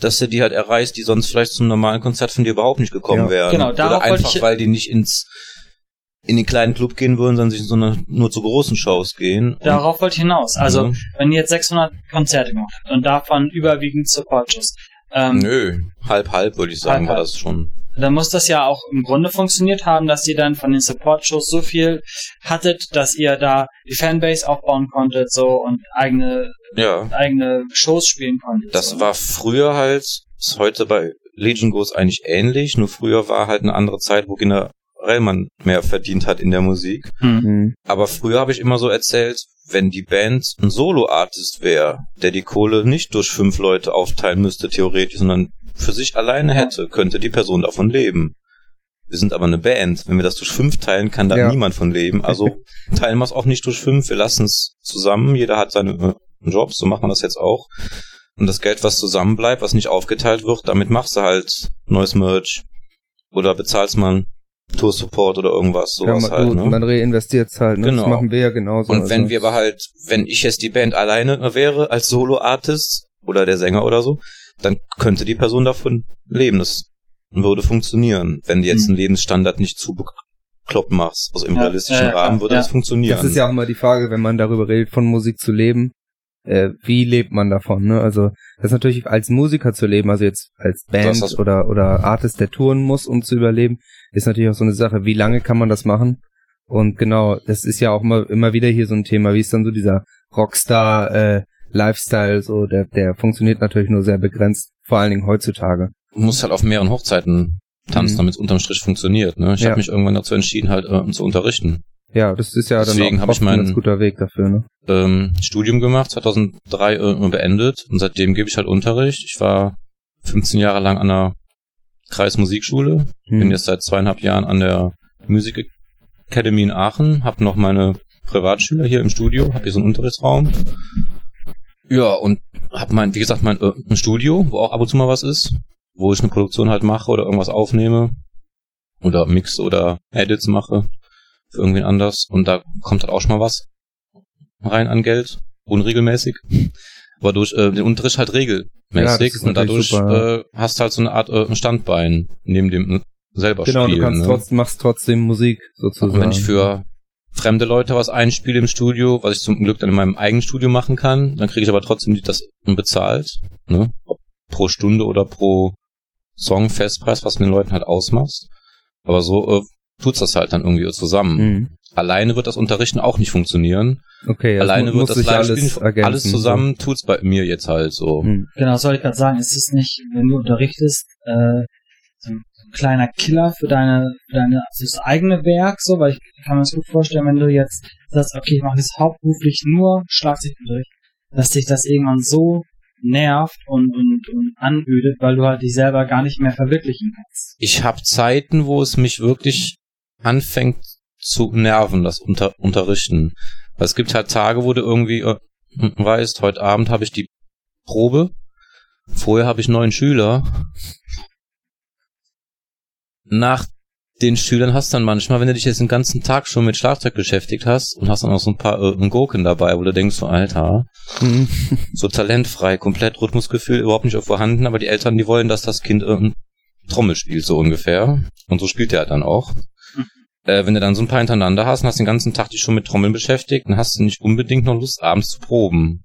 dass du die halt erreichst, die sonst vielleicht zum normalen Konzert von dir überhaupt nicht gekommen Ja. wären. Genau, darauf Oder einfach, ich- weil die nicht ins in den kleinen Club gehen würden, sondern sich in so eine, nur zu großen Shows gehen. Darauf wollte ich hinaus. Also, Mhm. wenn ihr jetzt 600 Konzerte gemacht habt und davon überwiegend Support-Shows, ähm, Nö, halb halb würde ich sagen, Halb, war halb. das schon. Dann muss das ja auch im Grunde funktioniert haben, dass ihr dann von den Support-Shows so viel hattet, dass ihr da die Fanbase aufbauen konntet, so und eigene, Ja. eigene Shows spielen konntet. Das so. war früher halt, ist heute bei Legion Goes eigentlich ähnlich, nur früher war halt eine andere Zeit, wo generell man mehr verdient hat in der Musik. Hm. Hm. Aber früher habe ich immer so erzählt, wenn die Band ein Solo-Artist wäre, der die Kohle nicht durch fünf Leute aufteilen müsste, theoretisch, sondern für sich alleine hätte, könnte die Person davon leben. Wir sind aber eine Band. Wenn wir das durch fünf teilen, kann da Ja. niemand von leben. Also *laughs* teilen wir es auch nicht durch fünf. Wir lassen es zusammen. Jeder hat seine äh, Jobs. So macht man das jetzt auch. Und das Geld, was zusammen bleibt, was nicht aufgeteilt wird, damit machst du halt neues Merch. Oder bezahlst man Tour-Support oder irgendwas, Ja, sowas man, halt. Ne? man reinvestiert halt, ne? Das Genau. machen wir ja genauso. Und wenn also. wir aber halt, wenn ich jetzt die Band alleine wäre, als Solo-Artist oder der Sänger oder so, dann könnte die Person davon leben. Das würde funktionieren. Wenn du jetzt Mhm. einen Lebensstandard nicht zu bekloppt machst, also im Ja, realistischen ja, ja, Rahmen, würde ja. das funktionieren. Das ist ja auch immer die Frage, wenn man darüber redet, von Musik zu leben. Äh, wie lebt man davon? Ne? Also das ist natürlich als Musiker zu leben, also jetzt als Band Das oder oder Artist, der touren muss, um zu überleben, ist natürlich auch so eine Sache. Wie lange kann man das machen? Und genau, das ist ja auch immer immer wieder hier so ein Thema. Wie ist dann so dieser Rockstar äh, Lifestyle? So der der funktioniert natürlich nur sehr begrenzt, vor allen Dingen heutzutage. Du musst halt auf mehreren Hochzeiten tanzen, Mhm. damit es unterm Strich funktioniert. Ne? Ich Ja. habe mich irgendwann dazu entschieden, halt äh, zu unterrichten. Ja, das ist ja dann Deswegen auch hab ich oft ein ganz guter Weg dafür, ne? Ähm, Studium gemacht, 2003 äh, beendet und seitdem gebe ich halt Unterricht. Ich war 15 Jahre lang an der Kreismusikschule, Hm. bin jetzt seit zweieinhalb Jahren an der Music Academy in Aachen, habe noch meine Privatschüler hier im Studio, habe hier so einen Unterrichtsraum. Ja, und habe mein, wie gesagt, mein äh, ein Studio, wo auch ab und zu mal was ist, wo ich eine Produktion halt mache oder irgendwas aufnehme oder Mix oder Edits mache für irgendwen anders und da kommt halt auch schon mal was rein an Geld, unregelmäßig, aber durch äh, den Unterricht halt Ja, regelmäßig ist und dadurch super, äh, hast halt so eine Art äh, Standbein neben dem äh, selber Genau, spielen. du kannst ne? trotzdem, machst trotzdem Musik sozusagen. Und wenn ich für fremde Leute was einspiele im Studio, was ich zum Glück dann in meinem eigenen Studio machen kann, dann kriege ich aber trotzdem das bezahlt, ne? Pro Stunde oder pro Song Festpreis, was du den Leuten halt ausmachst. Aber so äh, tut's das halt dann irgendwie zusammen. Mhm. Alleine wird das Unterrichten auch nicht funktionieren. Okay, das Alleine wird das sich alles ergänzen. alles zusammen tut's bei mir jetzt halt so. So. Mhm. Genau, das soll ich gerade sagen. Ist es nicht, wenn du unterrichtest, äh, so ein, so ein kleiner Killer für deine, für deine für das eigene Werk, so, weil ich kann mir das gut vorstellen, wenn du jetzt sagst, okay, ich mache jetzt hauptberuflich nur Schlagzeugunterricht, dass dich das irgendwann so nervt und, und, und anödet, weil du halt dich selber gar nicht mehr verwirklichen kannst. Ich habe Zeiten, wo es mich wirklich anfängt zu nerven, das Unter Unterrichten. Weil es gibt halt Tage, wo du irgendwie äh, weißt, heute Abend habe ich die Probe, vorher habe ich neun Schüler. Nach den Schülern hast du dann manchmal, wenn du dich jetzt den ganzen Tag schon mit Schlagzeug beschäftigt hast und hast dann auch so ein paar äh, Gurken dabei, wo du denkst, so Alter, Mhm. so talentfrei, komplett Rhythmusgefühl überhaupt nicht vorhanden, aber die Eltern, die wollen, dass das Kind äh, Trommel spielt, so ungefähr. Und so spielt er halt dann auch. Äh, wenn du dann so ein paar hintereinander hast und hast den ganzen Tag dich schon mit Trommeln beschäftigt, dann hast du nicht unbedingt noch Lust, abends zu proben.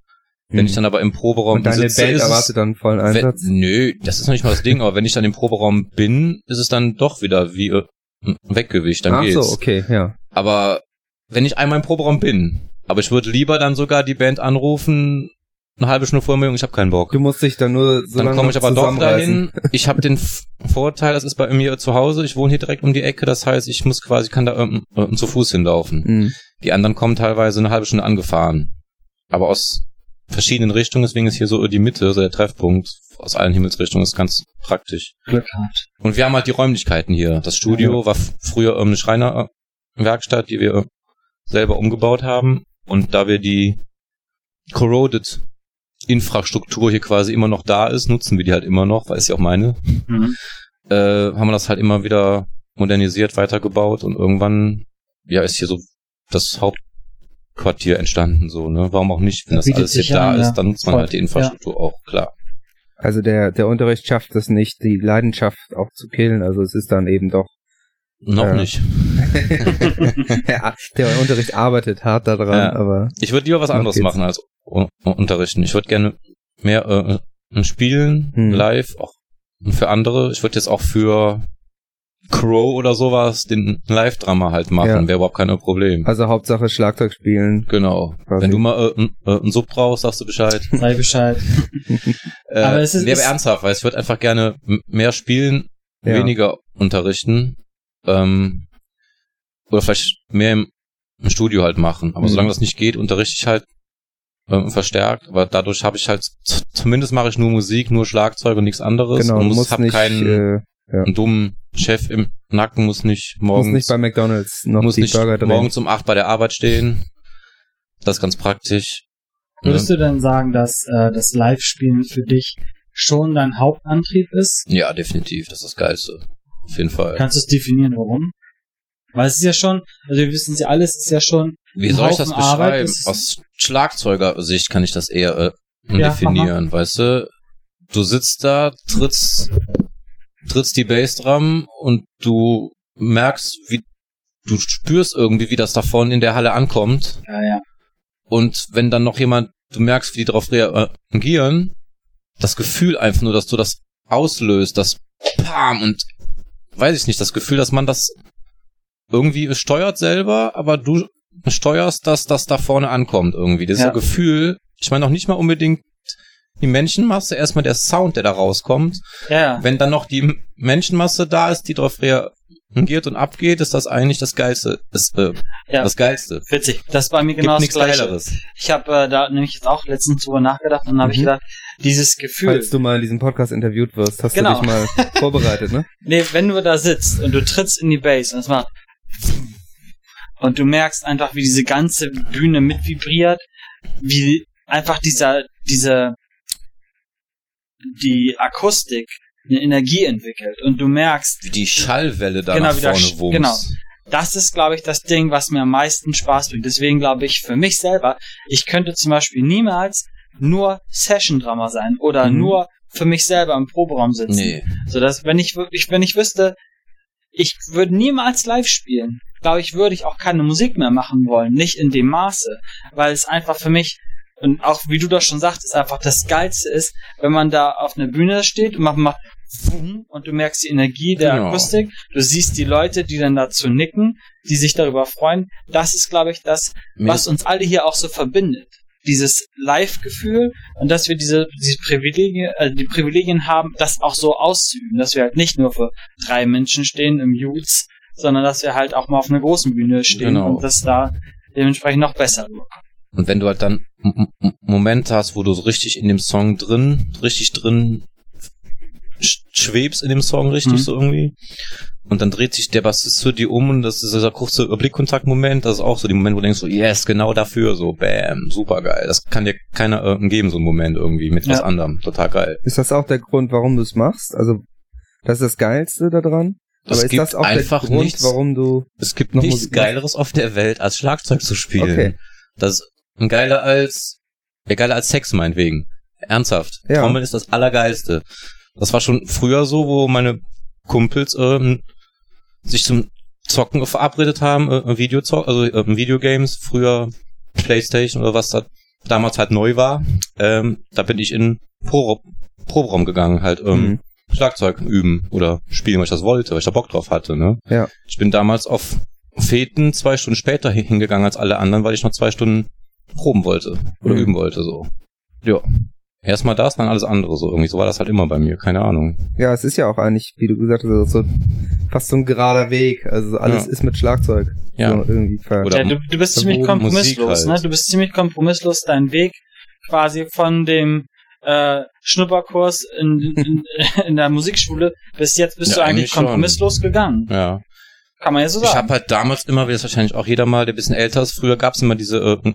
Wenn ich dann aber im Proberaum Und deine sitze, Band ist es- erwartet dann vollen wenn, Einsatz. nö, das ist noch nicht mal das Ding, aber wenn ich dann im Proberaum bin, ist es dann doch wieder wie äh, ein Weggewicht, dann Ach geht's. so, okay, ja. Aber wenn ich einmal im Proberaum bin, aber ich würde lieber dann sogar die Band anrufen, eine halbe Stunde vor mir, Junge, ich habe keinen Bock. Du musst dich dann nur so dann komme ich aber doch dahin. Ich habe den Vorteil, das ist bei mir zu Hause. Ich wohne hier direkt um die Ecke, das heißt, ich muss quasi, kann da ähm, äh, zu Fuß hinlaufen. Mhm. Die anderen kommen teilweise eine halbe Stunde angefahren. Aber aus verschiedenen Richtungen, deswegen ist hier so die Mitte, so der Treffpunkt aus allen Himmelsrichtungen, ist ganz praktisch. Glück gehabt. Und wir haben halt die Räumlichkeiten hier. Das Studio war f- früher ähm, eine Schreinerwerkstatt, die wir selber umgebaut haben. Und da wir die Corroded Infrastruktur hier quasi immer noch da ist, nutzen wir die halt immer noch, weil es ja auch meine, Mhm. äh, haben wir das halt immer wieder modernisiert, weitergebaut und irgendwann, ja, ist hier so das Hauptquartier entstanden, so, ne? Warum auch nicht? Wenn Das das alles hier da an, ist, ja. dann nutzt man halt die Infrastruktur auch, klar. Also der, der Unterricht schafft es nicht, die Leidenschaft auch zu killen. Also es ist dann eben doch. Noch Ja. nicht. *laughs* ja, der Unterricht arbeitet hart daran, Ja. aber Ich würde lieber was anderes geht's. machen als unterrichten. Ich würde gerne mehr äh, spielen, Hm. live, auch für andere. Ich würde jetzt auch für Crow oder sowas den Live-Drama halt machen. Ja. Wäre überhaupt kein Problem. also Hauptsache Schlagzeug spielen. Genau. Quasi. Wenn du mal äh, äh, einen Sub brauchst, sagst du Bescheid. *laughs* Sei Bescheid. *laughs* Äh, Aber es ist- es- ernsthaft, weil ich würde einfach gerne mehr spielen, Ja. weniger unterrichten. Ähm, oder vielleicht mehr im, im Studio halt machen. Aber Mhm. solange das nicht geht, unterrichte ich halt ähm, verstärkt. Aber dadurch habe ich halt, zumindest mache ich nur Musik, nur Schlagzeug und nichts anderes. Genau, und muss, musst hab nicht, keinen äh, einen dummen Chef im Nacken, muss nicht morgens, nicht bei McDonalds noch muss die nicht Burger drehen. morgens um acht bei der Arbeit stehen. Das ist ganz praktisch. Würdest du denn sagen, dass äh, das Live-Spielen für dich schon dein Hauptantrieb ist? Ja, definitiv. Das ist das Geilste. Auf jeden Fall. Kannst du es definieren, warum? Weil es ist ja schon, also wir wissen es ja alles, ist ja schon Wie soll ich das beschreiben? Aus Schlagzeugersicht kann ich das eher äh, Ja, definieren, weißt du? Du sitzt da, trittst, trittst die Bassdrum und du merkst, wie du spürst irgendwie, wie das da vorne in der Halle ankommt. Ja, ja. Und wenn dann noch jemand, du merkst, wie die darauf reagieren, das Gefühl einfach nur, dass du das auslöst, das Pam und weiß ich nicht, das Gefühl, dass man das irgendwie steuert selber, aber du steuerst, dass das da vorne ankommt irgendwie. Dieses Ja. Gefühl, ich meine auch nicht mal unbedingt die Menschenmasse, erstmal der Sound, der da rauskommt. Ja, Wenn dann noch die Menschenmasse da ist, die drauf reagiert und abgeht, ist das eigentlich das Geilste. Das, äh, Ja. das Geilste. witzig. Das bei mir Gibt genau das nichts Gleiche. Geileres. Ich habe äh, da nämlich jetzt auch letztens drüber nachgedacht und dann habe ich Mhm. gedacht, dieses Gefühl, Falls du mal in diesem Podcast interviewt wirst, hast Genau. du dich mal *laughs* vorbereitet, ne? nee, wenn du da sitzt und du trittst in die Bass und es macht und du merkst einfach, wie diese ganze Bühne mitvibriert, wie einfach dieser, diese, die Akustik eine Energie entwickelt und du merkst, Wie die Schallwelle da Genau, nach wie der vorne wumms. genau. das ist, glaube ich, das Ding, was mir am meisten Spaß bringt. Deswegen glaube ich für mich selber, ich könnte zum Beispiel niemals nur Session-Drummer sein oder Mhm. nur für mich selber im Proberaum sitzen. Nee. So dass, wenn ich wirklich, wenn ich wüsste, ich würde niemals live spielen, glaube ich, würde ich auch keine Musik mehr machen wollen. Nicht in dem Maße. Weil es einfach für mich, und auch wie du das schon sagtest, einfach das Geilste ist, wenn man da auf einer Bühne steht und man macht und du merkst die Energie der Genau. Akustik, du siehst die Leute, die dann dazu nicken, die sich darüber freuen. Das ist, glaube ich, das, was uns alle hier auch so verbindet. Dieses Live-Gefühl und dass wir diese, diese Privilegien, äh, die Privilegien haben, das auch so auszuüben, dass wir halt nicht nur für drei Menschen stehen im Youths, sondern dass wir halt auch mal auf einer großen Bühne stehen Genau. und das da dementsprechend noch besser wird. Und wenn du halt dann Momente hast, wo du so richtig in dem Song drin, richtig drin sch- schwebst in dem Song richtig Mhm. so irgendwie. Und dann dreht sich der Bassist zu dir um und das ist dieser kurze Blickkontaktmoment, das ist auch so die Moment, wo du denkst so, yes, genau dafür, so, bam, super geil. Das kann dir keiner äh, geben, so ein Moment irgendwie mit was Ja. anderem. Total geil. Ist das auch der Grund, warum du es machst? Also, das ist das Geilste daran? Es Aber ist gibt das auch einfach der Grund, nichts, warum du... es gibt noch nichts Musik? Geileres auf der Welt, als Schlagzeug zu spielen. Okay. Das ist ein geiler als, ja, geiler als Sex meinetwegen. Ernsthaft. Ja. Trommeln ist das Allergeilste. Das war schon früher so, wo meine Kumpels ähm, sich zum Zocken verabredet haben, äh, Video also äh, Videogames, früher Playstation oder was da damals halt neu war. Ähm, da bin ich in Pro Proberaum gegangen, halt ähm, Mhm. Schlagzeug üben oder spielen, weil ich das wollte, weil ich da Bock drauf hatte. Ne? Ja. Ich bin damals auf Feten zwei Stunden später hin- hingegangen als alle anderen, weil ich noch zwei Stunden proben wollte oder Mhm. üben wollte. so. Ja. Erstmal das, dann alles andere. So irgendwie so war das halt immer bei mir. Keine Ahnung. Ja, es ist ja auch eigentlich, wie du gesagt hast, so fast so ein gerader Weg. Also alles Ja. ist mit Schlagzeug. Ja. So irgendwie ver Oder Ja, du, du bist ziemlich kompromisslos, Musik ne? halt. Du bist ziemlich kompromisslos, dein Weg quasi von dem äh, Schnupperkurs in, in, *laughs* in der Musikschule bis jetzt bist Ja, du eigentlich eigentlich schon. kompromisslos gegangen. Ja. Kann man ja so Ich sagen. habe halt damals immer, wie das wahrscheinlich auch jeder mal, der ein bisschen älter ist, früher gab's immer diese äh,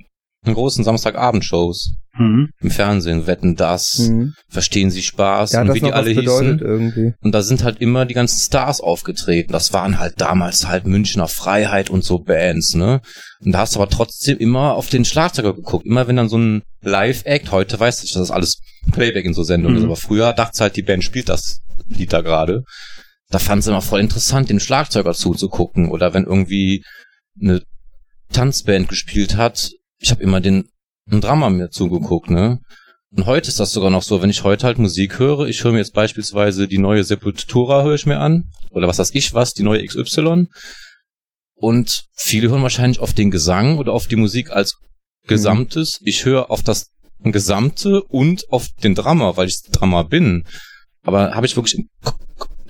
großen Samstagabendshows mhm. im Fernsehen. Wetten das, Mhm. verstehen Sie Spaß Ja, und wie die alle hießen. irgendwie. Und da sind halt immer die ganzen Stars aufgetreten. Das waren halt damals halt Münchner Freiheit und so Bands, ne? Und da hast du aber trotzdem immer auf den Schlagzeuger geguckt. Immer wenn dann so ein Live-Act, heute weiß ich, dass das alles Playback in so Sendungen Mhm. ist, aber früher dachte halt, die Band spielt das Lied da gerade. Da fand es immer voll interessant, dem Schlagzeuger zuzugucken. Oder wenn irgendwie eine Tanzband gespielt hat, ich habe immer den einen Drummer mir zugeguckt, ne? Und heute ist das sogar noch so, wenn ich heute halt Musik höre, ich höre mir jetzt beispielsweise die neue Sepultura höre ich mir an, oder was weiß ich was, die neue XY. Und viele hören wahrscheinlich auf den Gesang oder auf die Musik als Gesamtes. Ich höre auf das Gesamte und auf den Drummer, weil ich Drummer bin. Aber habe ich wirklich im,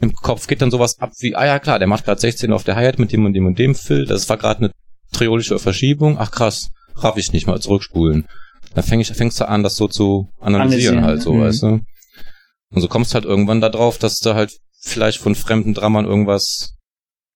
im Kopf geht dann sowas ab wie, ah ja klar, der macht gerade 16 auf der Hi-Hat mit dem und dem und dem Fill, das war gerade eine triolische Verschiebung. Ach krass, raff ich nicht mal zurückspulen. Dann fäng ich, fängst du an, das so zu analysieren, Analysieren, halt so, mhm. weißt du. Und so kommst halt irgendwann da drauf, dass du halt vielleicht von fremden Drammern irgendwas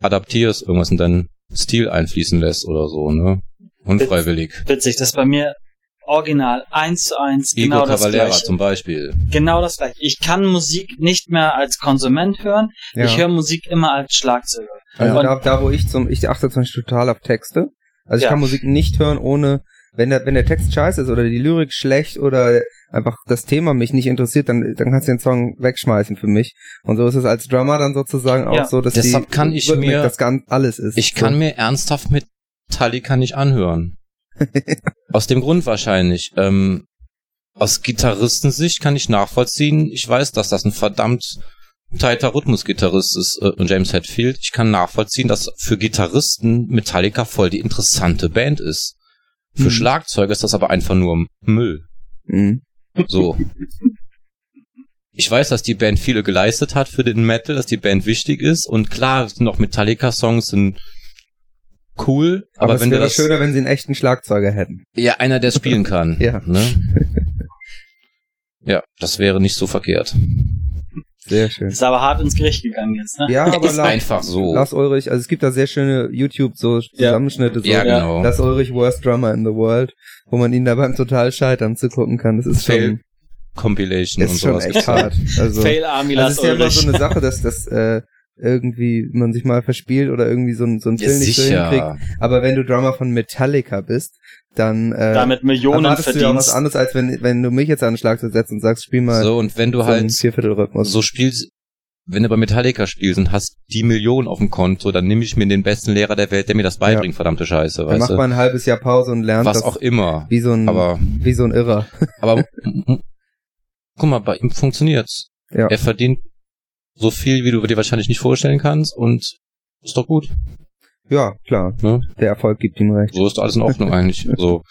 adaptierst, irgendwas in deinen Stil einfließen lässt oder so, ne? Unfreiwillig. Witzig, das ist bei mir original eins zu eins Igor genau das Cavalera gleiche. zum Beispiel. Genau das gleiche. Ich kann Musik nicht mehr als Konsument hören. Ja. Ich höre Musik immer als Schlagzeuger. Also da, da, wo ich zum, ich achte zum Beispiel total auf Texte. Also ich Ja. kann Musik nicht hören, ohne, wenn der, wenn der Text scheiße ist oder die Lyrik schlecht oder einfach das Thema mich nicht interessiert, dann, dann kannst du den Song wegschmeißen für mich. Und so ist es als Drummer dann sozusagen auch Ja. so, dass Deshalb die kann ich Rhythmik mir- das ganz alles ist. Ich kann so. mir ernsthaft Metallica nicht anhören. *laughs* aus dem Grund wahrscheinlich. Ähm, aus Gitarristensicht kann ich nachvollziehen. Ich weiß, dass das ein verdammt tighter Rhythmusgitarrist ist, äh, James Hetfield. Ich kann nachvollziehen, dass für Gitarristen Metallica voll die interessante Band ist. Für Mhm. Schlagzeuger ist das aber einfach nur Müll. Mhm. So. Ich weiß, dass die Band viele geleistet hat für den Metal, dass die Band wichtig ist und klar, noch Metallica-Songs sind cool, Aber, aber, es wenn wäre das, schöner, wenn sie einen echten Schlagzeuger hätten. ja, einer, der spielen kann. *laughs* Ja. Ne? Ja, das wäre nicht so verkehrt. Sehr schön. Ist aber hart ins Gericht gegangen jetzt, ne? Ja, aber ist Lars, einfach so. Lars Ulrich, also es gibt da sehr schöne YouTube so Zusammenschnitte, so ja, genau. Lars Ulrich Worst Drummer in the World, wo man ihn da beim total Scheitern zugucken kann. Das ist Fail schon, Compilation und ist schon sowas. echt hart. Also, Fail Army also Lars es ist ja immer Ulrich. so eine Sache, dass das äh, irgendwie man sich mal verspielt oder irgendwie so ein so ein Ja, Film nicht so hinkriegt. Aber wenn du Drummer von Metallica bist, dann äh, Damit Millionen erwartest du ja auch was verdienst. anderes, als wenn wenn du mich jetzt an den Schlagzeug setzt und sagst, spiel mal So, und wenn du so halt Vierviertelrhythmus. so spielst, wenn du bei Metallica spielst und hast die Million auf dem Konto, dann nehme ich mir den besten Lehrer der Welt, der mir das beibringt, verdammte Scheiße, dann weißt macht du? man ein halbes Jahr Pause und lernt Was das auch immer. wie so ein Aber, wie so ein Irrer. aber, guck mal, bei ihm funktioniert's. Ja. Er verdient so viel, wie du dir wahrscheinlich nicht vorstellen kannst und ist doch gut. Ja, klar. Ne? Der Erfolg gibt ihm recht. So ist alles in Ordnung *laughs* eigentlich. So,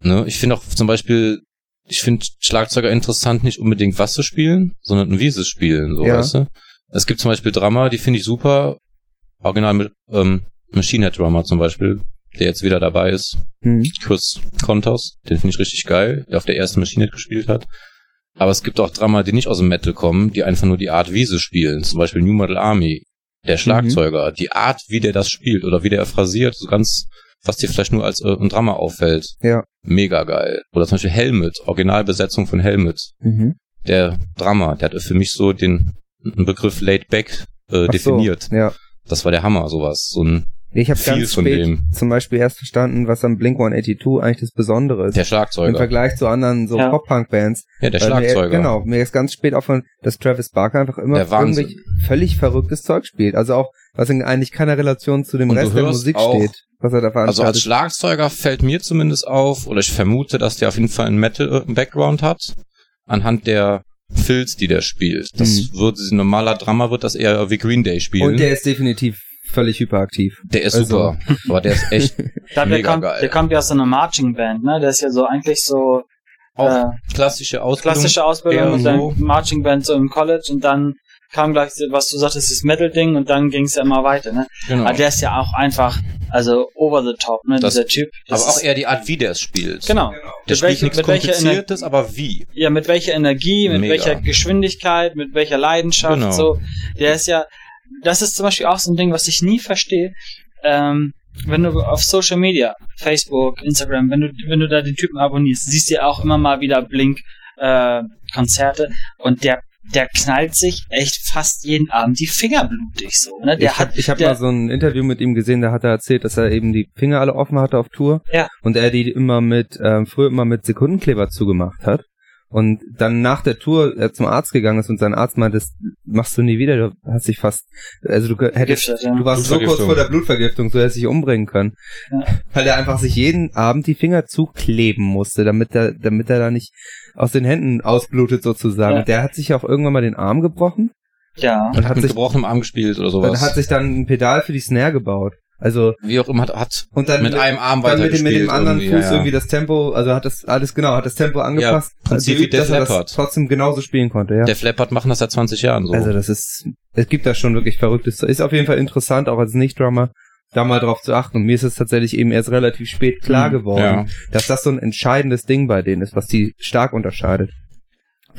ne? Ich finde auch zum Beispiel, ich finde Schlagzeuger interessant, nicht unbedingt was zu spielen, sondern wie sie es spielen, so Ja. weißt du. Es gibt zum Beispiel Drummer, die finde ich super. Original mit ähm, Machine Head Drummer zum Beispiel, der jetzt wieder dabei ist. Hm. Chris Kontos, den finde ich richtig geil, der auf der ersten Machine Head gespielt hat. Aber es gibt auch Drummer, die nicht aus dem Metal kommen, die einfach nur die Art, wie sie spielen. Zum Beispiel New Metal Army, der Schlagzeuger, die Art, wie der das spielt oder wie der phrasiert, so ganz, was dir vielleicht nur als äh, ein Drummer auffällt. Ja. Mega geil. Oder zum Beispiel Helmet, Originalbesetzung von Helmet. Mhm. Der Drummer, der hat für mich so den Begriff laid back äh, definiert. So, ja. Das war der Hammer, sowas. So ein Ich habe ganz von spät dem. zum Beispiel erst verstanden, was am Blink 182 eigentlich das Besondere ist. Der Im Schlagzeuger. Vergleich zu anderen so Ja. Pop-Punk-Bands. Ja, der Schlagzeuger. Mir, genau, mir ist ganz spät aufgefallen, dass Travis Barker einfach immer irgendwie völlig verrücktes Zeug spielt. Also auch, was in eigentlich keiner Relation zu dem Und Rest der Musik auch- steht, was er da Also als veranstaltet. Schlagzeuger fällt mir zumindest auf, oder ich vermute, dass der auf jeden Fall einen Metal-Background hat, anhand der Filz, die der spielt. Das wird, ein normaler Drummer wird das eher wie Green Day spielen. Mhm. Und der ist definitiv völlig hyperaktiv. Der ist also- super, aber der ist echt *laughs* Da, der, mega kommt, geil. der kommt ja aus so einer Marching Band, ne? Der ist ja so eigentlich so äh, klassische Ausbildung. klassische Ausbildung und so. dann Marching Band so im College und dann kam gleich, was du sagtest, das Metal-Ding und dann ging es ja immer weiter, ne? Genau. Aber der ist ja auch einfach, also over the top, ne? Das- dieser Typ. Das aber auch eher die Art, wie der es spielt. Genau. Der Mit spielt welcher- nichts mit welcher Kompliziertes, aber wie. Ja, mit welcher Energie, mit Mega. welcher Geschwindigkeit, mit welcher Leidenschaft, Genau. so. Der ist ja, das ist zum Beispiel auch so ein Ding, was ich nie verstehe. Ähm, wenn du auf Social Media, Facebook, Instagram, wenn du, wenn du da den Typen abonnierst, siehst du ja auch immer mal wieder Blink, äh, Konzerte und der, der knallt sich echt fast jeden Abend die Finger blutig so, ne? Der ich hat, hab, ich hab der, mal so ein Interview mit ihm gesehen, da hat er erzählt, dass er eben die Finger alle offen hatte auf Tour. Ja. Und er die immer mit, ähm, früher immer mit Sekundenkleber zugemacht hat. Und dann nach der Tour er zum Arzt gegangen ist und sein Arzt meinte, das machst du nie wieder, du hast dich fast, also du hättest, ja. du warst so kurz vor der Blutvergiftung, so hättest dich umbringen können. Ja. Weil er einfach sich jeden Abend die Finger zukleben musste, damit er, damit er da nicht aus den Händen ausblutet sozusagen. Ja. Und der hat sich auch irgendwann mal den Arm gebrochen ja. und hat Mit sich, gebrochenem Arm gespielt oder sowas. dann hat sich dann ein Pedal für die Snare gebaut. Also Wie auch immer, hat, hat und dann mit einem Arm dann mit dem, mit dem anderen irgendwie, Fuß ja, ja. irgendwie das Tempo, also hat das alles genau, hat das Tempo angepasst, Prinzip also wie dass er das Leppard. trotzdem genauso spielen konnte, ja. Der Flappert machen das seit 20 Jahren so. Also das ist, es gibt da schon wirklich verrücktes, ist auf jeden Fall interessant, auch als Nicht-Drummer, da mal drauf zu achten. Und mir ist es tatsächlich eben erst relativ spät klar Mhm. geworden, ja. dass das so ein entscheidendes Ding bei denen ist, was die stark unterscheidet.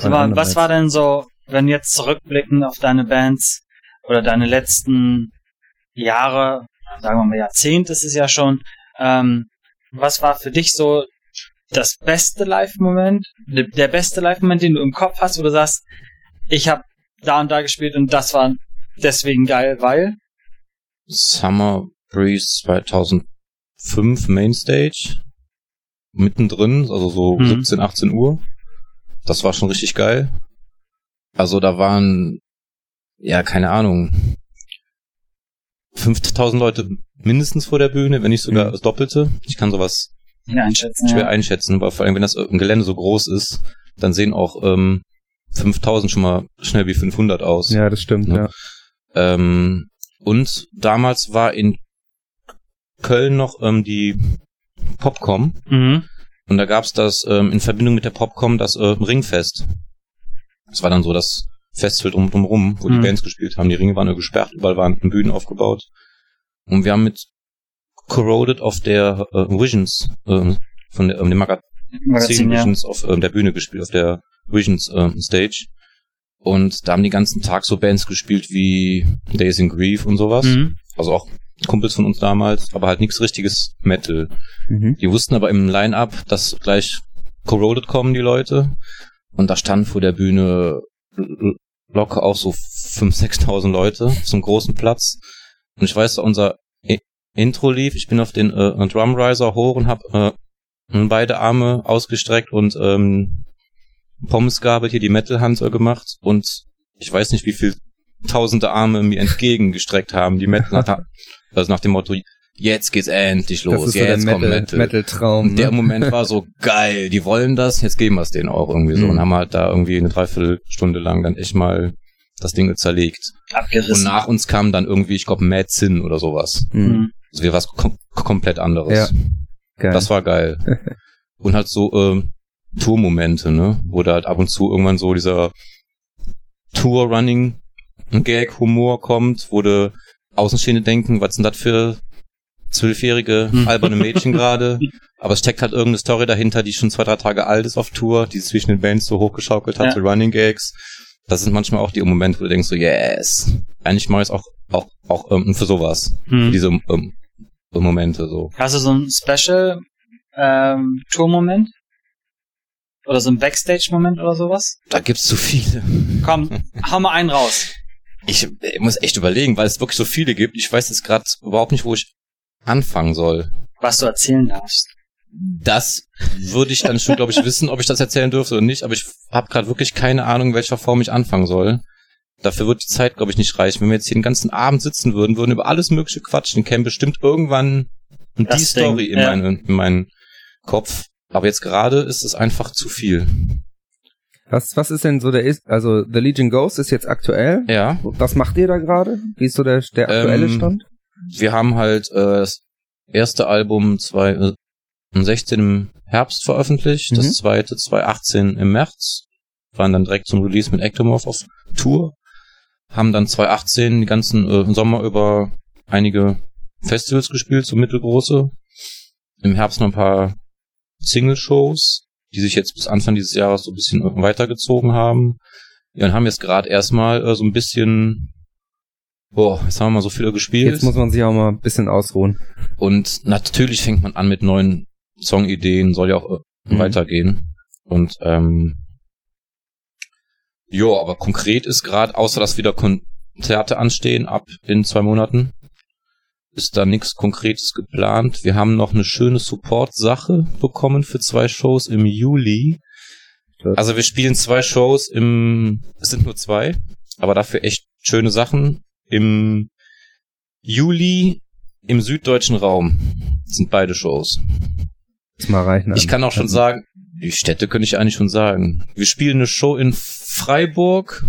Mal, was war denn so, wenn jetzt zurückblicken auf deine Bands oder deine letzten Jahre, sagen wir mal Jahrzehnt ist es ja schon, ähm, was war für dich so das beste Live-Moment, de- der beste Live-Moment, den du im Kopf hast, wo du sagst, ich habe da und da gespielt und das war deswegen geil, weil? Summer Breeze 2005 Mainstage. Mittendrin, also so Mhm. 17, 18 Uhr. Das war schon richtig geil. Also da waren, ja, keine Ahnung, 5000 Leute mindestens vor der Bühne, wenn nicht sogar Mhm. das Doppelte. Ich kann sowas Ja, einschätzen. schwer Ja. einschätzen, weil vor allem, wenn das Gelände so groß ist, dann sehen auch ähm, 5000 schon mal schnell wie 500 aus. Ja, das stimmt, Ja. ja. Ähm, und damals war in Köln noch ähm, die Popcom. Mhm. Und da gab's das ähm, in Verbindung mit der Popcom das äh, Ringfest. Das war dann so das Festival drum drumherum, wo Mhm. die Bands gespielt haben. Die Ringe waren nur gesperrt, überall waren Bühnen aufgebaut. Und wir haben mit Corroded auf der äh, Visions, äh, von der, ähm, dem Magazin Magazin, ja. Visions auf ähm, der Bühne gespielt, auf der Visions ähm, Stage. Und da haben die ganzen Tag so Bands gespielt wie Days in Grief und sowas. Mhm. Also auch Kumpels von uns damals, aber halt nichts richtiges Metal. Mhm. Die wussten aber im Line-Up, dass gleich Corroded kommen, die Leute. Und da stand vor der Bühne locker auch so 5.000, 6.000 Leute zum großen Platz. Und ich weiß, da unser I Intro lief. Ich bin auf den äh, Drumriser hoch und hab äh, beide Arme ausgestreckt und ähm, Pommesgabel hier die Metal-Hand äh, gemacht. Und ich weiß nicht, wie viel tausende Arme mir entgegengestreckt haben, die Metal, *laughs* also nach dem Motto, jetzt geht's endlich Das los, ist so der jetzt kommt Metal- Metal. Metal-Traum. Und der ne? Moment war so geil, die wollen das, jetzt geben wir es denen auch irgendwie so. Mhm. Und haben halt da irgendwie eine Dreiviertelstunde lang dann echt mal das Ding zerlegt. Und Abgerissen. nach uns kam dann irgendwie, ich glaube, Mad Sin oder sowas. Mhm. Mhm. Also wir was kom komplett anderes. Ja. Geil. Das war geil. *laughs* und halt so ähm, Tourmomente, ne? Wo da halt ab und zu irgendwann so dieser Tour-Running-Gag-Humor kommt, wo du Außenstehende denken, was sind das für zwölfjährige Hm. alberne Mädchen *laughs* gerade? Aber es steckt halt irgendeine Story dahinter, die schon zwei, drei Tage alt ist auf Tour, die zwischen den Bands so hochgeschaukelt hat, Ja. so Running Gags. Das sind manchmal auch die Momente, wo du denkst so, yes. Eigentlich mache ich es auch, auch, auch ähm, für sowas. Für Mhm. diese ähm, Momente so. Hast du so ein Special ähm, Tour-Moment? Oder so ein Backstage-Moment oder sowas? Da gibt's zu viele. Komm, *laughs* hau mal einen raus. Ich, äh, muss echt überlegen, weil es wirklich so viele gibt. Ich weiß jetzt gerade überhaupt nicht, wo ich anfangen soll. Was du erzählen darfst. Das würde ich dann schon, glaube ich, wissen, ob ich das erzählen dürfte oder nicht. Aber ich habe gerade wirklich keine Ahnung, in welcher Form ich anfangen soll. Dafür wird die Zeit, glaube ich, nicht reichen. Wenn wir jetzt hier den ganzen Abend sitzen würden, würden über alles Mögliche quatschen, käme bestimmt irgendwann die Das Story Ding, in, ja. meinen, in meinen Kopf. Aber jetzt gerade ist es einfach zu viel. Was, was ist denn so der ist, also The Legion Ghost ist jetzt aktuell. Ja. Was macht ihr da gerade? Wie ist so der, der aktuelle Ähm, Stand? Wir haben halt äh, das erste Album 2016 im Herbst veröffentlicht, Mhm. das zweite 2018 im März, waren dann direkt zum Release mit Ectomorph auf Tour, haben dann 2018 die ganzen äh, Sommer über einige Festivals gespielt, so mittelgroße, im Herbst noch ein paar Single-Shows, die sich jetzt bis Anfang dieses Jahres so ein bisschen äh, weitergezogen haben. Ja, und haben jetzt gerade erstmal äh, so ein bisschen, boah, jetzt haben wir mal so viel gespielt. Jetzt muss man sich auch mal ein bisschen ausruhen. Und natürlich fängt man an mit neuen Songideen, soll ja auch äh, Mhm. weitergehen. Und ähm, ja, aber konkret ist gerade, außer dass wieder Konzerte anstehen, ab in zwei Monaten, ist da nichts Konkretes geplant. Wir haben noch eine schöne Support-Sache bekommen für zwei Shows im Juli. Also wir spielen zwei Shows im, es sind nur zwei, aber dafür echt schöne Sachen. Im Juli im süddeutschen Raum sind beide Shows. Mal reichen. Ich kann auch schon sagen, die Städte könnte ich eigentlich schon sagen. Wir spielen eine Show in Freiburg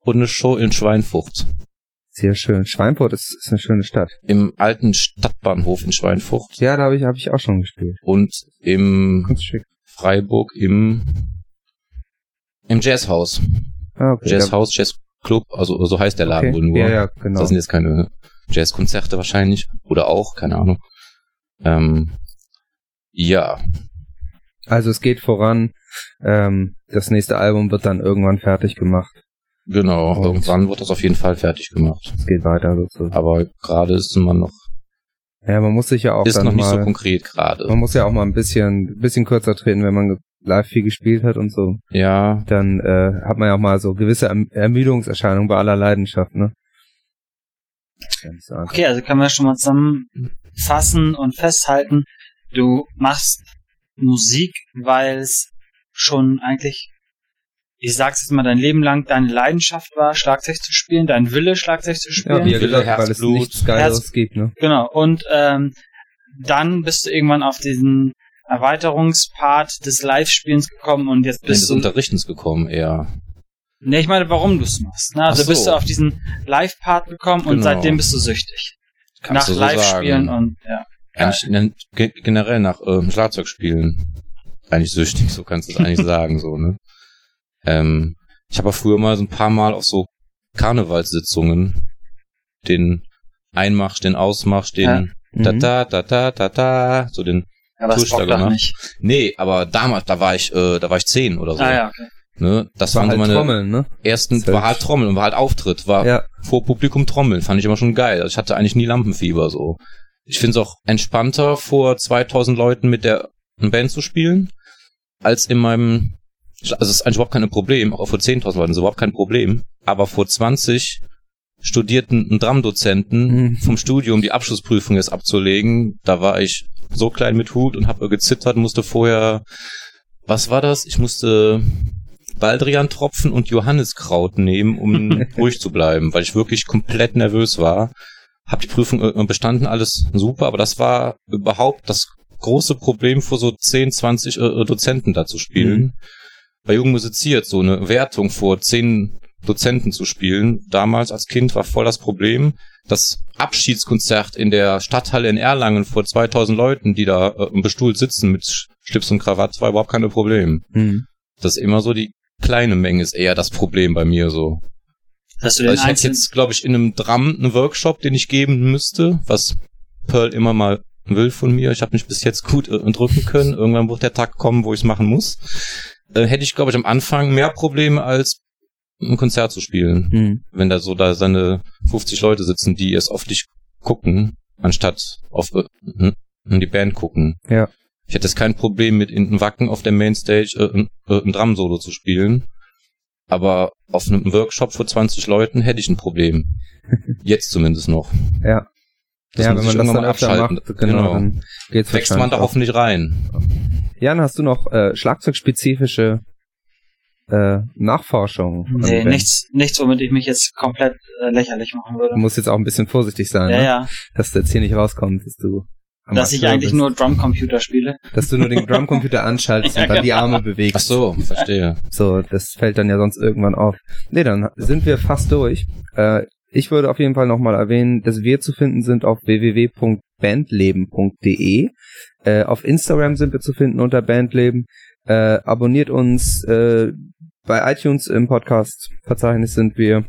und eine Show in Schweinfurt. Sehr schön. Schweinfurt ist, ist eine schöne Stadt. Im alten Stadtbahnhof in Schweinfurt Ja, da habe ich, hab ich auch schon gespielt. und im. Freiburg im, im Jazzhaus. Ah, okay. Jazzhaus, Jazzclub, also so heißt der Laden okay. wohl nur. Ja, ja, genau. Das sind jetzt keine Jazzkonzerte wahrscheinlich. Oder auch, keine Ahnung. Ähm, ja, Also es geht voran. Ähm, das nächste Album wird dann irgendwann fertig gemacht. genau. Und- Irgendwann wird das auf jeden Fall fertig gemacht. Es geht weiter sozusagen. Aber gerade ist man noch, Ja, man muss sich ja auch ist noch nicht mal, so konkret gerade. man muss ja auch mal ein bisschen, bisschen kürzer treten, wenn man live viel gespielt hat und so. Ja, Dann äh, hat man ja auch mal so gewisse erm Ermüdungserscheinungen bei aller Leidenschaft, ne? Ja. Okay, also können wir schon mal zusammenfassen und festhalten, du machst Musik, weil es schon eigentlich, ich sag's jetzt mal, dein Leben lang deine Leidenschaft war, Schlagzeug zu spielen, dein Wille, Schlagzeug zu Ja, spielen. wie er Wille, gesagt hat, weil es Herzblut. nichts Geileres Herz- gibt, ne? Genau. Und ähm, dann bist du irgendwann auf diesen Erweiterungspart des Live-Spielens gekommen und jetzt bist des du. Unterrichtens gekommen eher. Ne, ich meine, warum du es machst. Ne? Also so. bist du auf diesen Live-Part gekommen und Genau. seitdem bist du süchtig. Kannst Nach so Live-Spielen und ja. Eigentlich ne, ge- generell nach ähm, Schlagzeugspielen. Eigentlich süchtig, so kannst du es eigentlich *laughs* sagen, so, ne? Ähm, ich habe früher mal so ein paar Mal auf so Karnevalssitzungen den Einmarsch, den Ausmarsch, den Mhm. da da da da da da, so den Ja, das Tusch da gemacht. nicht. Nee, aber damals, da war ich, äh, da war ich zehn oder so. Ah ja, okay. Ne? Das war waren so halt meine Trommeln, ne? ersten, Zwölf. war halt Trommeln und war halt Auftritt, war Ja. vor Publikum Trommeln, fand ich immer schon geil. Also ich hatte eigentlich nie Lampenfieber so. Ich finde es auch entspannter, vor 2000 Leuten mit der Band zu spielen, als in meinem, also es ist eigentlich überhaupt kein Problem, auch vor 10.000 Leuten ist überhaupt kein Problem, aber vor 20 studierten Dramdozenten Mhm. vom Studium die Abschlussprüfung jetzt abzulegen, da war ich so klein mit Hut und habe gezittert, musste vorher, was war das? Ich musste Baldrian-Tropfen und Johanniskraut nehmen, um *laughs* ruhig zu bleiben, weil ich wirklich komplett nervös war. Hab die Prüfung äh, bestanden, alles super, aber das war überhaupt das große Problem vor so 10, 20 äh, Dozenten da zu spielen. Mhm. Bei Jung musiziert so eine Wertung vor 10 Dozenten zu spielen. Damals als Kind war voll das Problem. Das Abschiedskonzert in der Stadthalle in Erlangen vor 2000 Leuten, die da äh, bestuhlt sitzen mit Schlips und Krawatt, war überhaupt kein Problem. Mhm. Das ist immer so die kleine Menge ist eher das Problem bei mir so. Dass du den Also ich hätte jetzt, glaube ich, in einem Drum einen Workshop, den ich geben müsste, was Pearl immer mal will von mir. Ich habe mich bis jetzt gut äh, drücken können. Irgendwann wird der Tag kommen, wo ich es machen muss. Äh, hätte ich, glaube ich, am Anfang mehr Probleme als ein Konzert zu spielen. Mhm. Wenn da so da seine 50 Leute sitzen, die es auf dich gucken, anstatt auf äh, in die Band gucken. Ja. Ich hätte jetzt kein Problem mit in Wacken auf der Mainstage äh, ein, äh, ein Drum-Solo zu spielen. Aber auf einem Workshop vor 20 Leuten hätte ich ein Problem. *laughs* Jetzt zumindest noch. Ja. Das ja, wenn man das dann abschalten. macht, genau, Genau. Wächst man da auch. hoffentlich rein. Jan, hast du noch äh, schlagzeugspezifische äh, Nachforschungen? an nee, nichts, nichts, womit ich mich jetzt komplett äh, lächerlich machen würde. Du musst jetzt auch ein bisschen vorsichtig sein, Ja, ne? ja. dass du jetzt hier nicht rauskommst, dass du Dass ich eigentlich bist. nur Drumcomputer spiele. dass du nur den *laughs* Drumcomputer anschaltest Ja, und dann die genau. Arme bewegst. Ach so, verstehe. So, das fällt dann ja sonst irgendwann auf. Nee, dann sind wir fast durch. Äh, ich würde auf jeden Fall nochmal erwähnen, dass wir zu finden sind auf www.bandleben.de. Äh, auf Instagram sind wir zu finden unter Bandleben. Äh, abonniert uns äh, bei iTunes im Podcast-Verzeichnis sind wir.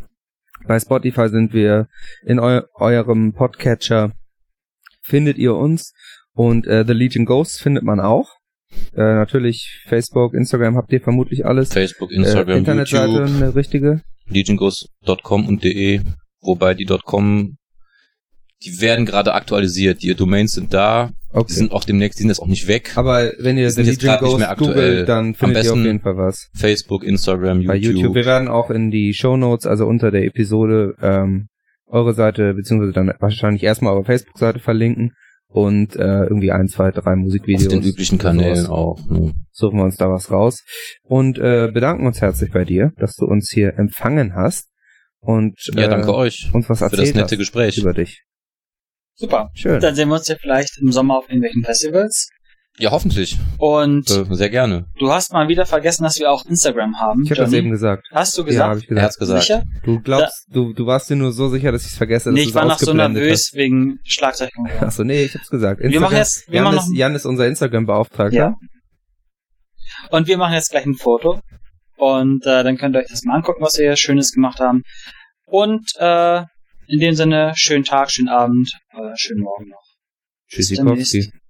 Bei Spotify sind wir. In eu eurem Podcatcher findet ihr uns. Und äh, The Legion Ghosts findet man auch. Äh, natürlich Facebook, Instagram habt ihr vermutlich alles. Facebook, Äh, Instagram, Internetseite YouTube, eine richtige. legiongoes.com und de, wobei die .com, die werden gerade aktualisiert. Die Domains sind da, die Okay. sind auch demnächst, die sind jetzt auch nicht weg. Aber wenn ihr Die sind The jetzt Legion grad nicht Ghost mehr aktuell. googelt, dann findet ihr auf jeden Fall was. Facebook, Instagram, YouTube. Bei YouTube. Wir werden auch in die Show Notes, also unter der Episode, ähm, eure Seite, beziehungsweise dann wahrscheinlich erstmal eure Facebook-Seite verlinken und äh, irgendwie ein, zwei, drei auf Musikvideos. den üblichen Kanälen auch. Ne? Suchen wir uns da was raus. Und äh, bedanken uns herzlich bei dir, dass du uns hier empfangen hast und Ja, äh, danke euch uns was für das nette Gespräch. über dich. Super. Schön. Dann sehen wir uns ja vielleicht im Sommer auf irgendwelchen Festivals. Ja, hoffentlich. Und Äh, sehr gerne. du hast mal wieder vergessen, dass wir auch Instagram haben. Ich habe das eben gesagt. Hast du Ja, gesagt? habe ich Er gesagt. hat's gesagt. Sicher? Du glaubst, du, du warst dir nur so sicher, dass ich es vergesse, dass Nee, ich es war noch so nervös wegen Schlagzeug. hast. Achso, nee, ich hab's gesagt. Wir machen jetzt, wir Jan, machen ist, noch, Jan ist unser Instagram-Beauftragter. ja. Und wir machen jetzt gleich ein Foto. Und äh, dann könnt ihr euch das mal angucken, was wir hier Schönes gemacht haben. Und äh, in dem Sinne, schönen Tag, schönen Abend, äh, schönen Morgen noch. Tschüssikowski. demnächst.